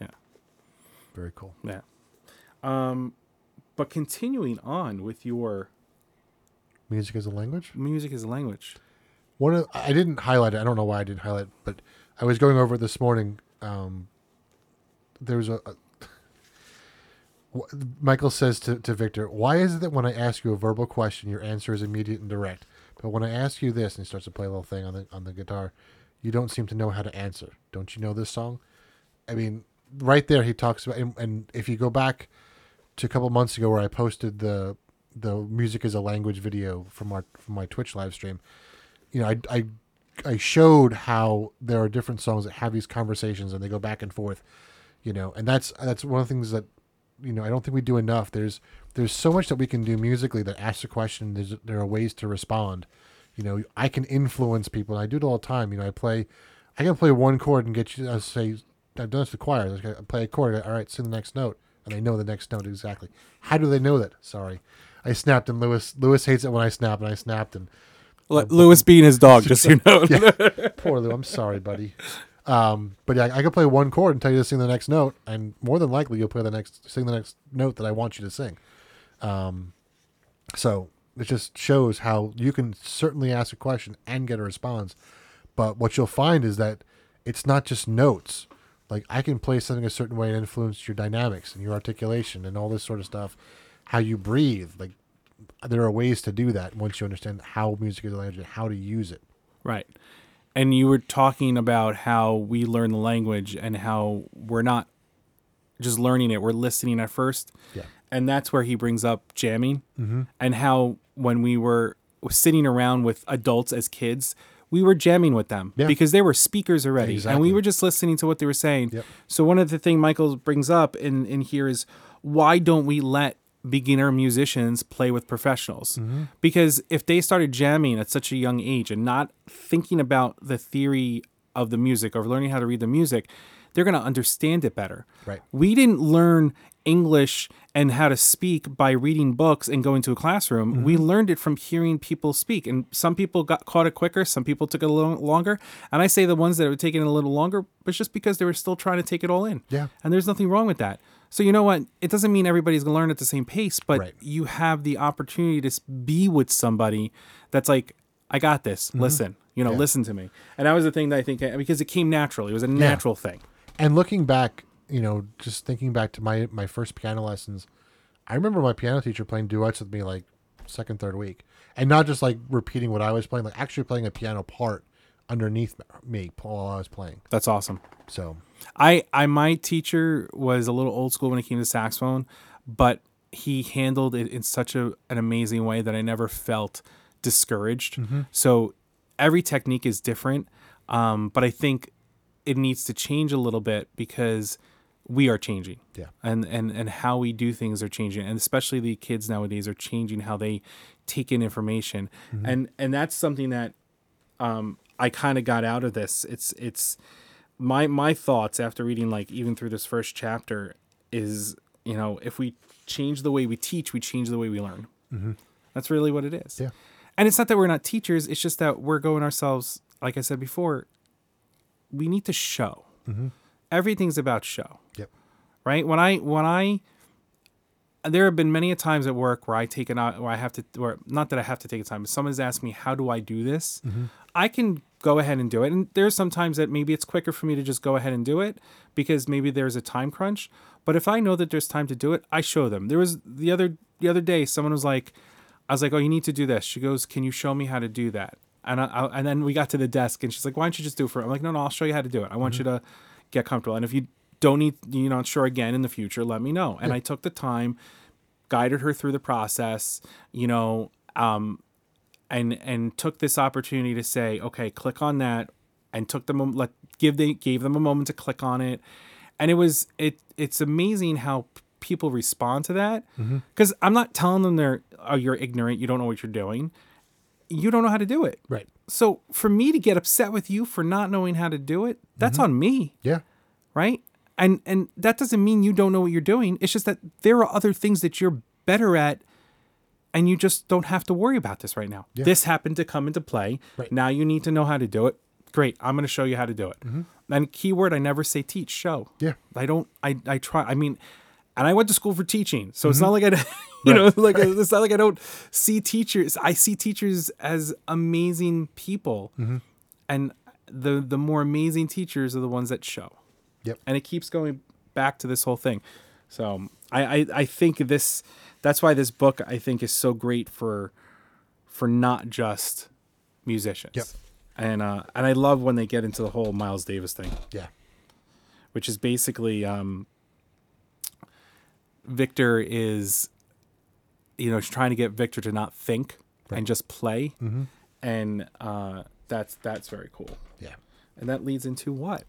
S2: yeah,
S1: Very cool.
S2: yeah. Um, but continuing on with your
S1: Music as a language.
S2: music as a language.
S1: One of I didn't highlight it. I don't know why I didn't highlight it, but I was going over it this morning. Um, there was a, a *laughs* Michael says to, to Victor, "Why is it that when I ask you a verbal question, your answer is immediate and direct, but when I ask you this," and he starts to play a little thing on the on the guitar, you don't seem to know how to answer. Don't you know this song? I mean, right there, he talks about, and, and if you go back to a couple months ago where I posted the the music as a language video from our from my Twitch live stream, you know, I, I I showed how there are different songs that have these conversations and they go back and forth, you know, and that's that's one of the things that you know I don't think we do enough. There's there's so much that we can do musically that asks a question. There's there are ways to respond. You know, I can influence people. And I do it all the time. You know, I play, I can play one chord and get you. I say I've done this to choir. I play a chord. All right, sing the next note, and they know the next note exactly. How do they know that? Sorry, I snapped, and Lewis Lewis hates it when I snap, and I snapped, and
S2: L- Lewis being his dog, *laughs* just so you know. *laughs*
S1: Poor Lou. I'm sorry, buddy. Um, but yeah, I can play one chord and tell you to sing the next note, and more than likely you'll play the next sing the next note that I want you to sing. Um, so it just shows how you can certainly ask a question and get a response. But what you'll find is that it's not just notes. Like I can play something a certain way and influence your dynamics and your articulation and all this sort of stuff, how you breathe. Like there are ways to do that once you understand how music is a language and how to use it.
S2: Right. And you were talking about how we learn the language and how we're not just learning it, we're listening at first.
S1: Yeah.
S2: And that's where he brings up jamming mm-hmm. and how when we were sitting around with adults as kids, we were jamming with them
S1: Yeah.
S2: because they were speakers already and we were just listening to what they were saying.
S1: Yep.
S2: So one of the thing Michael brings up in, in here is why don't we let beginner musicians play with professionals? Mm-hmm. Because if they started jamming at such a young age and not thinking about the theory of the music or learning how to read the music, they're going to understand it better.
S1: Right.
S2: We didn't learn English and how to speak by reading books and going to a classroom. We mm-hmm. learned it from hearing people speak. And some people got caught it quicker, some people took it a little longer. And I say the ones that were taking it a little longer, it's just because they were still trying to take it all in.
S1: Yeah.
S2: And there's nothing wrong with that. So you know what? It doesn't mean everybody's gonna learn at the same pace, but
S1: Right.
S2: you have the opportunity to be with somebody that's like, I got this. Mm-hmm. Listen, you know, listen to me. And that was the thing that I think eh, because it came naturally. It was a natural thing.
S1: And looking back, you know, just thinking back to my my first piano lessons, I remember my piano teacher playing duets with me like second, third week, and not just like repeating what I was playing, like actually playing a piano part underneath me while I was playing.
S2: That's awesome.
S1: So
S2: I, I, my teacher was a little old school when it came to saxophone, but he handled it in such a, an amazing way that I never felt discouraged. So every technique is different, um, but I think it needs to change a little bit because we are changing.
S1: Yeah.
S2: And, and, and how we do things are changing. And especially the kids nowadays are changing how they take in information. Mm-hmm. And, and that's something that, um, I kind of got out of this. It's, it's, my my thoughts after reading like even through this first chapter is you know if we change the way we teach we change the way we learn mm-hmm. that's really what it is
S1: Yeah.
S2: and it's not that we're not teachers it's just that we're going ourselves like i said before we need to show mm-hmm. everything's about show right when i when i there have been many a times at work where I take it out where I have to or not that I have to take a time, but someone's asked me how do I do this? Mm-hmm. I can go ahead and do it. And there's sometimes that maybe it's quicker for me to just go ahead and do it because maybe there's a time crunch. But if I know that there's time to do it, I show them. There was the other the other day someone was like I was like, "Oh, you need to do this." She goes, "Can you show me how to do that?" And I, I and then we got to the desk and she's like, "Why don't you just do it for?" I'm like, "No, no, I'll show you how to do it. I want mm-hmm. you to get comfortable. And if you don't need you're not sure again in the future, let me know." And I took the time guided her through the process, you know, um, and and took this opportunity to say, okay, click on that, and took them let give they gave them a moment to click on it, and it was it it's amazing how people respond to that. Because i'm not telling them they're oh you're ignorant you don't know what you're doing. You don't know how to do it.
S1: Right.
S2: so for me to get upset with you for not knowing how to do it that's on me.
S1: Yeah.
S2: right and and that doesn't mean you don't know what you're doing. It's just that there are other things that you're better at and you just don't have to worry about this right now. This happened to come into play.
S1: Right.
S2: now you need to know how to do it. Great. I'm going to show you how to do it. Mm-hmm. And keyword i never say teach show.
S1: Yeah.
S2: i don't i i try i mean and i went to school for teaching. So it's mm-hmm. not like i *laughs* you know like it's not like i don't see teachers i see teachers as amazing people. Mm-hmm. And the the more amazing teachers are the ones that show
S1: Yep.
S2: and it keeps going back to this whole thing. So I, I I think this that's why this book I think is so great for for not just musicians.
S1: Yep.
S2: And uh, and I love when they get into the whole Miles Davis thing,
S1: Yeah.
S2: which is basically um, Victor is, you know, trying to get Victor to not think and just play, and uh, that's that's very cool.
S1: Yeah.
S2: And that leads into what?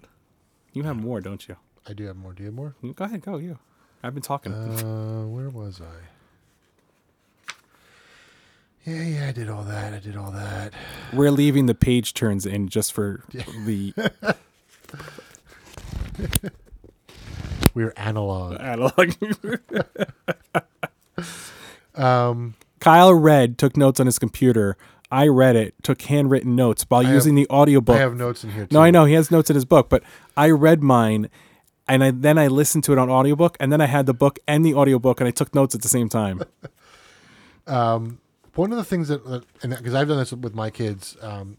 S2: You have more, don't you?
S1: I do have more. Do you have more?
S2: Go ahead, go you. I've been talking.
S1: Uh, where was I? Yeah, yeah, I did all that. I did all that.
S2: We're leaving the page turns in just for the *laughs*
S1: We're analog.
S2: analog. *laughs*
S1: Um,
S2: Kyle Red took notes on his computer. I read it, took handwritten notes while
S1: have-
S2: using the audiobook.
S1: I have notes in here too.
S2: no, I know he has notes in his book, but I read mine and I then I listened to it on audiobook and then I had the book and the audiobook and I took notes at the same time. *laughs*
S1: One of the things that, because I've done this with my kids, um,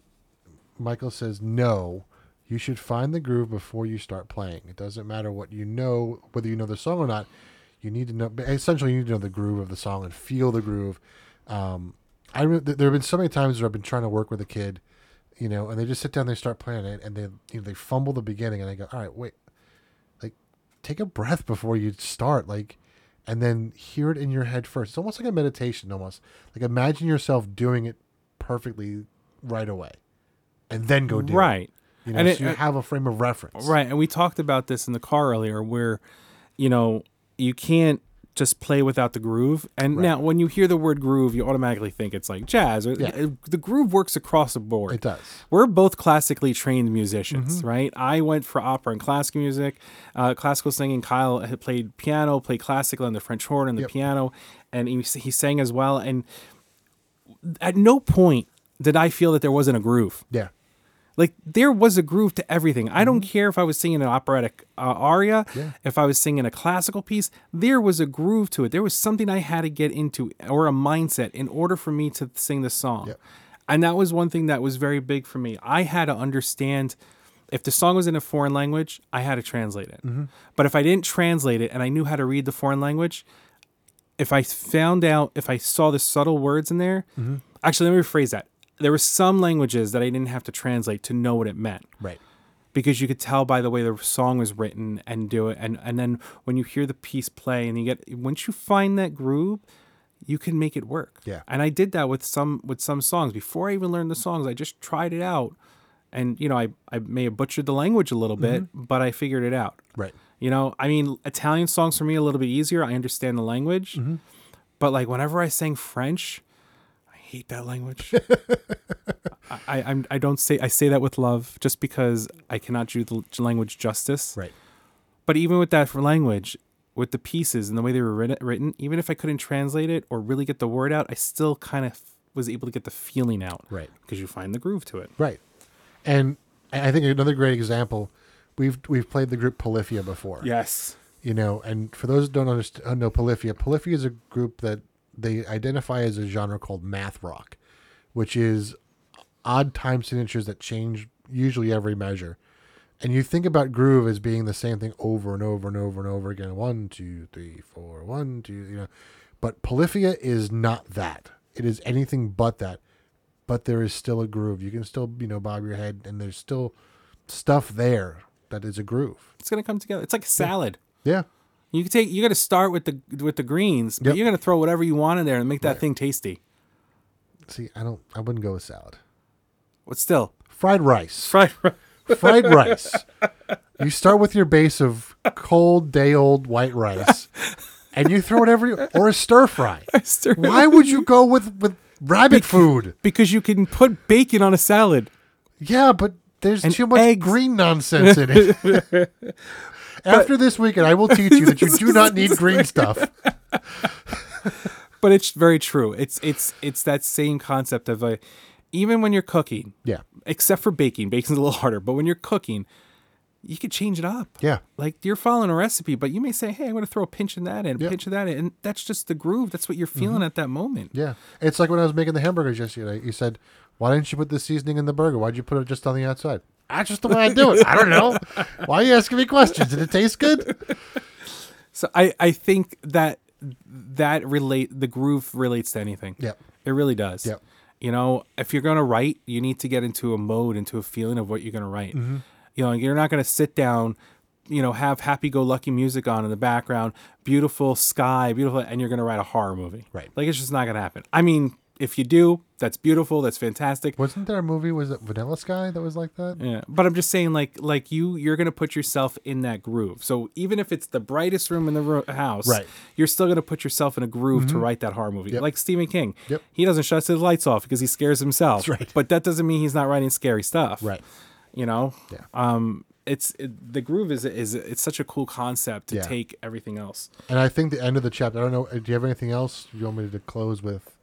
S1: Michael says no. You should find the groove before you start playing. It doesn't matter what you know, whether you know the song or not. You need to know. Essentially, you need to know the groove of the song and feel the groove. Um, I re- there have been so many times where I've been trying to work with a kid, you know, and they just sit down, they start playing it, and they you know they fumble the beginning, and I go, all right, wait, like take a breath before you start, like, and then hear it in your head first. It's almost like a meditation, almost like imagine yourself doing it perfectly right away, and then go do it.
S2: right.
S1: You know,
S2: And
S1: so
S2: it-
S1: you
S2: uh,
S1: have a frame of reference.
S2: Right, and we talked about this in the car earlier, where you know you can't just play without the groove. And now, when you hear the word groove, you automatically think it's like jazz.
S1: Yeah.
S2: The groove works across the board.
S1: It does.
S2: We're both classically trained musicians,
S1: Mm-hmm.
S2: right? I went for opera and classical music, uh, classical singing. Kyle had played piano, played classical on the French horn and the
S1: Yep.
S2: piano, and he, he sang as well. And at no point did I feel that there wasn't a groove.
S1: Yeah.
S2: Like there was a groove to everything. I don't care if I was singing an operatic uh, aria,
S1: Mm-hmm. Yeah.
S2: if I was singing a classical piece. There was a groove to it. There was something I had to get into or a mindset in order for me to sing the song.
S1: Yep.
S2: And that was one thing that was very big for me. I had to understand if the song was in a foreign language, I had to translate it.
S1: Mm-hmm.
S2: But if I didn't translate it and I knew how to read the foreign language, if I found out, if I saw the subtle words in there,
S1: Mm-hmm.
S2: actually, let me rephrase that. There were some languages that I didn't have to translate to know what it meant
S1: Right.
S2: because you could tell by the way the song was written and do it. And, and then when you hear the piece play and you get, once you find that groove, you can make it work.
S1: Yeah.
S2: And I did that with some, with some songs before I even learned the songs. I just tried it out and, you know, I, I may have butchered the language a little bit, mm-hmm. but I figured it out.
S1: Right.
S2: You know, I mean, Italian songs for me a little bit easier. I understand the language, mm-hmm. but like whenever I sang French, hate that language. *laughs* I, I I'm I don't say I say that with love, just because I cannot do the language justice.
S1: Right.
S2: But even with that for language, with the pieces and the way they were written, written, even if I couldn't translate it or really get the word out, I still kind of was able to get the feeling out.
S1: Right.
S2: Because you find the groove to it.
S1: Right. And I think another great example, we've we've played the group Polyphia before.
S2: Yes.
S1: You know, and for those who don't understand, uh, know Polyphia, Polyphia is a group that they identify as a genre called math rock, which is odd time signatures that change usually every measure. And you think about groove as being the same thing over and over and over and over again. One, two, three, four, one, two, you know. But Polyphia is not that. It is anything but that. But there is still a groove. You can still, you know, bob your head, and there's still stuff there that is a groove.
S2: It's gonna come together. It's like a salad.
S1: Yeah.
S2: You can take. You got to start with the with the greens, but
S1: Yep.
S2: you're gonna throw whatever you want in there and make that thing tasty.
S1: See, I don't. I wouldn't go with salad.
S2: But still,
S1: Fried rice.
S2: fried. rice. *laughs*
S1: fried rice. You start with your base of cold day old white rice, and you throw whatever you, or a stir fry. *laughs*
S2: Stir-
S1: Why would you go with with rabbit food?
S2: because you can put bacon on a salad.
S1: Yeah, but there's
S2: And
S1: too much
S2: eggs.
S1: green nonsense in it. *laughs* After this weekend, I will teach you that you *laughs* do not need green stuff.
S2: But it's very true. It's it's it's that same concept of a even when you're cooking,
S1: Yeah,
S2: except for baking, baking's a little harder, but when you're cooking, you could change it up.
S1: yeah,
S2: Like you're following a recipe, but you may say, "Hey, I'm going to throw a pinch of that in, a pinch of that in," and that's just the groove. That's what you're mm-hmm. feeling at that moment.
S1: yeah. It's like when I was making the hamburgers yesterday. You said, "Why didn't you put the seasoning in the burger? Why'd you put it just on the outside?" That's just the way I do it. I don't know. Why are you asking me questions? Did it taste good?
S2: So I I think that that relate the groove relates to anything.
S1: Yep.
S2: It really does.
S1: Yep.
S2: You know, if you're going to write, you need to get into a mode, into a feeling of what you're going to write.
S1: Mm-hmm.
S2: You know, you're not going to sit down, you know, have happy go lucky music on in the background, beautiful sky, beautiful, and you're going to write a horror movie.
S1: Right.
S2: Like it's just not going to happen. I mean, if you do, that's beautiful. That's fantastic.
S1: Wasn't there a movie? Was it Vanilla Sky that was like that?
S2: Yeah, but I'm just saying, like, like you, you're gonna put yourself in that groove. So even if it's the brightest room in the ro- house,
S1: Right. Mm-hmm.
S2: you're still gonna put yourself in a groove to write that horror movie.
S1: Yep.
S2: Like Stephen King,
S1: Yep.
S2: he doesn't shut his lights off because he scares himself.
S1: That's right.
S2: But that doesn't mean he's not writing scary stuff.
S1: Right.
S2: You know.
S1: Yeah.
S2: Um. It's it, the groove is is it's such a cool concept to
S1: Yeah.
S2: take everything else.
S1: And I think the end of the chapter. I don't know. Do you have anything else you want me to close with?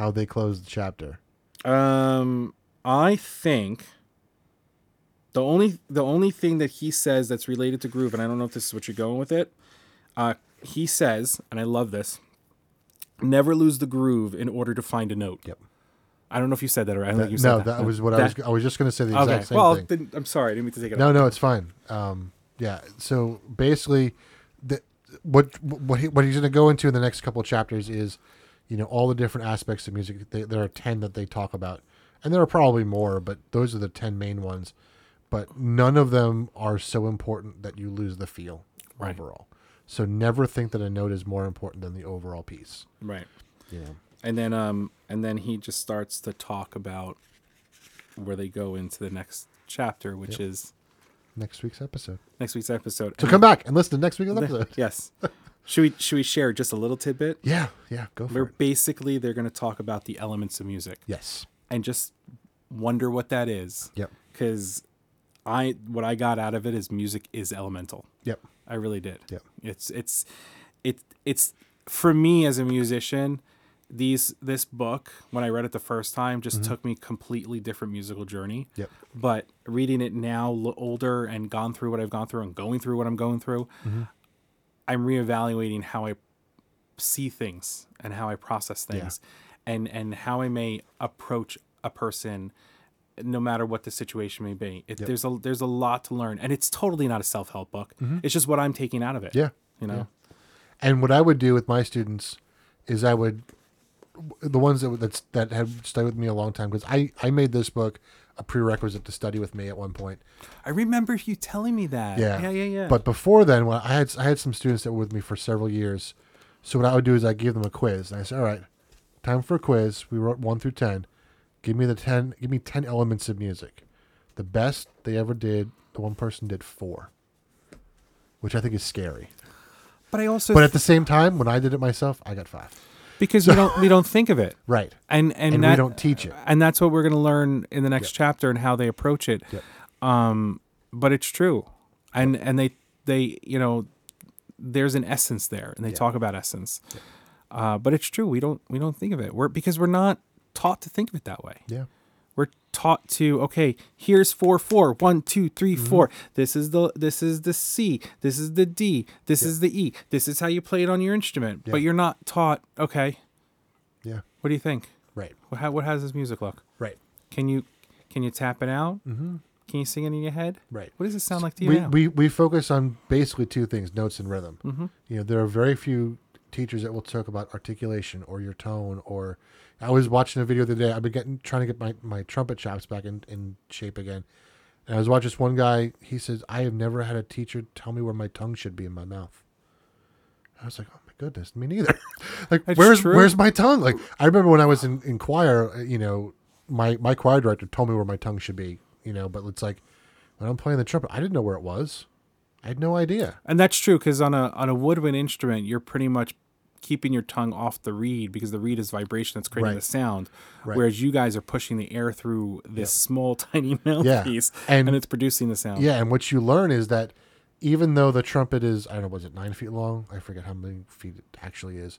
S1: How they close the chapter?
S2: Um, I think the only the only thing that he says that's related to groove, and I don't know if this is what you're going with it. Uh, he says, and I love this: never lose the groove in order to find a note.
S1: Yep.
S2: I don't know if you said that or I don't think you said
S1: no,
S2: that.
S1: that was what I was. I was just going to say the exact
S2: Okay.
S1: same
S2: Well,
S1: thing.
S2: then, I'm sorry. I didn't mean to take it.
S1: No, no, it's fine. Um, yeah. So basically, the what what he, what he's going to go into in the next couple chapters is, you know, all the different aspects of music. They, there are ten that they talk about, and there are probably more, but those are the ten main ones. But none of them are so important that you lose the feel
S2: Right.
S1: overall. So never think that a note is more important than the overall piece.
S2: Right.
S1: Yeah.
S2: And then um and then he just starts to talk about where they go into the next chapter, which is
S1: Next week's episode.
S2: next week's episode.
S1: So come back and listen to next week's episode. *laughs*
S2: yes. *laughs* Should we should we share just a little tidbit?
S1: Yeah, yeah, go for
S2: They're
S1: it.
S2: basically they're going to talk about the elements of music
S1: Yes.
S2: and just wonder what that is.
S1: Yep.
S2: Cuz I what I got out of it is music is elemental.
S1: Yep.
S2: I really did.
S1: Yep.
S2: It's it's it it's for me as a musician these this book when I read it the first time just took me completely different musical journey.
S1: Mm-hmm. Yep.
S2: But reading it now older and gone through what I've gone through and going through what I'm going through,
S1: Mm-hmm.
S2: I'm reevaluating how I see things and how I process things and and how I may approach a person no matter what the situation may be. It, There's a there's a lot to learn and it's totally not a self-help book. It's just what I'm taking out of it.
S1: Mm-hmm. Yeah.
S2: You know.
S1: And what I would do with my students is I would the ones that that's that had stayed with me a long time because I I made this book a prerequisite to study with me at one point.
S2: I remember you telling me that.
S1: Yeah.
S2: Yeah, yeah, yeah.
S1: But before then, when I had I had some students that were with me for several years. So what I would do is I give them a quiz, and I said, "All right, time for a quiz. We wrote one through ten. Give me the ten. Give me ten elements of music. The best they ever did. The one person did four, which I think is scary.
S2: but I also
S1: But at the same time, when I did it myself, I got five.
S2: Because we don't we don't think of it. *laughs*
S1: Right.
S2: And and,
S1: And
S2: that,
S1: we don't teach it.
S2: and that's what we're going to learn in the next chapter and how they approach it.
S1: Yep.
S2: Um, but it's true, and and they they you know, there's an essence there, and they talk about essence. Uh, but it's true. We don't we don't think of it. We're because we're not taught to think of it that way.
S1: Yeah.
S2: We're taught to okay. Here's four four one two three,
S1: Mm-hmm.
S2: four. This is the this is the C. This is the D. This is the E. This is how you play it on your instrument. But you're not taught. Okay,
S1: Yeah.
S2: what do you think?
S1: Right.
S2: What how, what does this music look?
S1: Right.
S2: Can you can you tap it out? Mm-hmm. Can you sing it in your head?
S1: Right.
S2: What does it sound like to you
S1: we,
S2: now?
S1: we we focus on basically two things: notes and rhythm. Mm-hmm. You know, there are very few teachers that will talk about articulation or your tone. Or I was watching a video the other day. I've been getting trying to get my my trumpet chops back in in shape again. And I was watching this one guy. He says, "I have never had a teacher tell me where my tongue should be in my mouth." I was like, "Oh my goodness, me neither." *laughs* like,
S2: That's
S1: where's
S2: true.
S1: where's my tongue? Like, I remember when I was in in choir. You know, my my choir director told me where my tongue should be. You know, but it's like when I'm playing the trumpet, I didn't know where it was. I had no idea.
S2: And that's true because on a on a woodwind instrument, you're pretty much keeping your tongue off the reed because the reed is vibration that's creating
S1: Right.
S2: the sound.
S1: Right.
S2: Whereas you guys are pushing the air through this small, *laughs* tiny mouthpiece,
S1: And-
S2: and, it's producing the sound.
S1: Yeah, and what you learn is that even though the trumpet is, I don't know, was it nine feet long? I forget how many feet it actually is.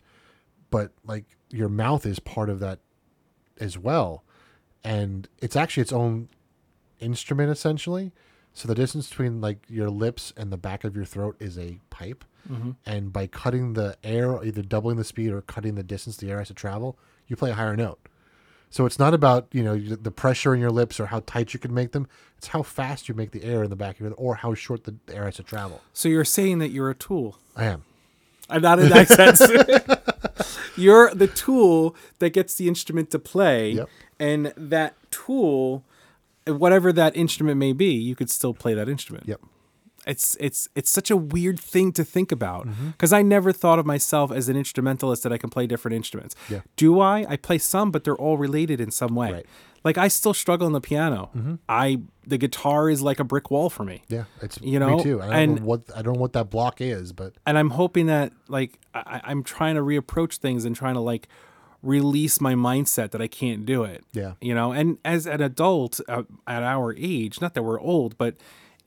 S1: But like your mouth is part of that as well. And it's actually its own instrument essentially. So the distance between like your lips and the back of your throat is a pipe. Mm-hmm. And by cutting the air, either doubling the speed or cutting the distance the air has to travel, you play a higher note. So it's not about you know the pressure in your lips or how tight you can make them. It's how fast you make the air in the back of your or how short the air has to travel.
S2: So you're saying that you're a tool.
S1: I am.
S2: I'm not in that sense. *laughs* you're the tool that gets the instrument to play.
S1: Yep.
S2: And that tool, whatever that instrument may be, you could still play that instrument.
S1: Yep.
S2: it's it's it's such a weird thing to think about
S1: Mm-hmm.
S2: because I never thought of myself as an instrumentalist that I can play different instruments.
S1: Yeah.
S2: Do I? I play some, but they're all related in some way.
S1: Right. Mm-hmm.
S2: Like I still struggle on the piano. I the guitar is like a brick wall for me.
S1: Yeah, it's
S2: You know,
S1: me too. I don't
S2: and-
S1: know what I don't know what that block is, but
S2: and I'm hoping that like I, I'm trying to reapproach things and trying to like release my mindset that I can't do it.
S1: Yeah.
S2: You know, and as an adult uh, at our age, not that we're old, but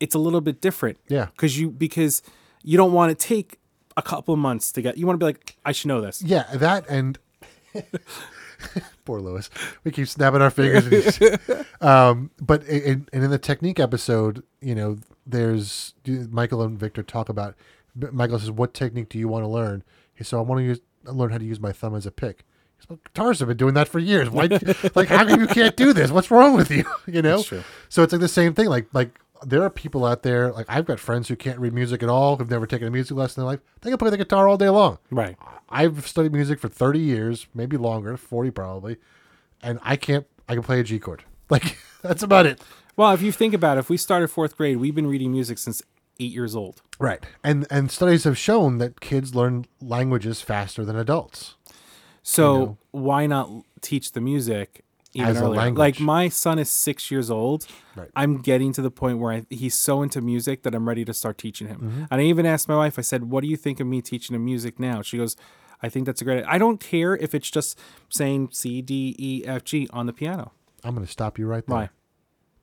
S2: it's a little bit different.
S1: Yeah.
S2: Because you because you don't want to take a couple months to get. You want to be like, I should know this.
S1: yeah, that and *laughs* poor Lewis. We keep snapping our fingers. *laughs* um, but in, and in the technique episode, you know, there's Michael and Victor talk about. Michael says, "What technique do you want to learn?" He said, "I want to use learn how to use my thumb as a pick." He said, well, guitarists have been doing that for years. Why, like, how come you can't do this? What's wrong with you? *laughs* You know. So it's like the same thing. Like, like there are people out there. Like I've got friends who can't read music at all, who've never taken a music lesson in their life. They can play the guitar all day long.
S2: Right.
S1: I've studied music for 30 years, maybe longer, 40 probably, and I can't. I can play a G chord. *laughs* Like that's about it.
S2: Well, if you think about it, if we started fourth grade, we've been reading music since eight years old.
S1: Right. And and studies have shown that kids learn languages faster than adults.
S2: So
S1: know.
S2: why not teach the music even
S1: As a
S2: earlier?
S1: language.
S2: Like my son is six years old.
S1: Right.
S2: I'm getting to the point where I, he's so into music that I'm ready to start teaching him.
S1: Mm-hmm.
S2: And I even asked my wife. I said, "What do you think of me teaching him music now?" She goes, "I think that's a great. I don't care if it's just saying C D E F G on the piano.
S1: I'm going to stop you right there.
S2: Why?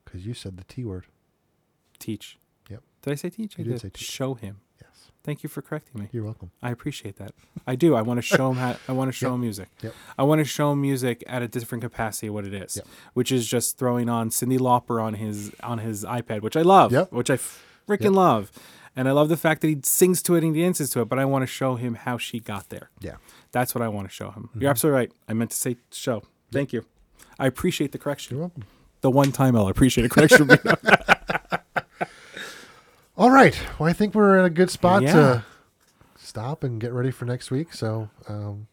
S1: Because you said the T word.
S2: Teach.
S1: Yep.
S2: Did I say teach? I
S1: You did say teach.
S2: Show him. Thank you for correcting me.
S1: You're welcome.
S2: I appreciate that. I do. I want to *laughs* show him how. I want to show him music.
S1: Yep.
S2: I want to show him music at a different capacity what it is,
S1: Yep.
S2: which is just throwing on Cyndi Lauper on his on his iPad, which I love,
S1: Yep.
S2: which I freaking
S1: Yep.
S2: love, and I love the fact that he sings to it and he dances to it. But I want to show him how she got there.
S1: Yeah.
S2: That's what I want to show him.
S1: Mm-hmm.
S2: You're absolutely right. I meant to say show. Thank you. I appreciate the correction.
S1: You're welcome.
S2: The one time I'll appreciate a correction. *laughs* *laughs*
S1: All right. Well, I think we're in a good spot
S2: Yeah.
S1: to stop and get ready for next week. So, um,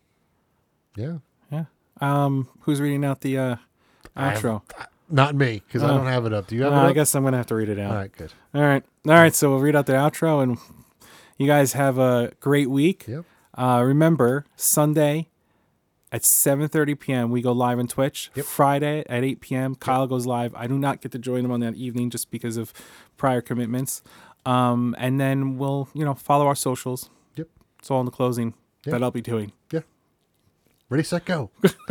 S1: yeah.
S2: yeah. Um. Who's reading out the uh,
S1: I have-
S2: outro?
S1: Not me, because I
S2: Oh.
S1: don't have it up. Do you have
S2: Uh,
S1: it up?
S2: I guess I'm gonna have to read it out.
S1: All right. Good.
S2: All right. All right. So we'll read out the outro and you guys have a great week.
S1: Yep.
S2: Uh, remember, Sunday at 7.30 p.m. we go live on Twitch.
S1: Yep.
S2: Friday at 8 p.m. Kyle goes live. I do not get to join him on that evening just because of prior commitments. Um, and then we'll, you know, follow our socials.
S1: Yep.
S2: It's all in the closing
S1: Yep.
S2: that I'll be doing.
S1: Yeah. Ready, set, go. *laughs*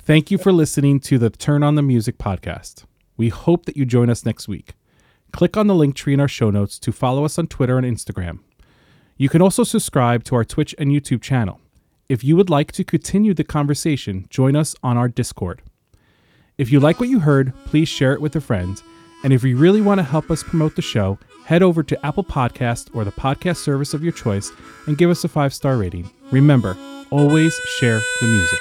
S2: Thank you for listening to the Turn on the Music podcast. We hope that you join us next week. Click on the link tree in our show notes to follow us on Twitter and Instagram. You can also subscribe to our Twitch and YouTube channel. If you would like to continue the conversation, join us on our Discord. If you like what you heard, please share it with a friend. And if you really want to help us promote the show, head over to Apple Podcast or the podcast service of your choice and give us a five star rating. Remember, always share the music.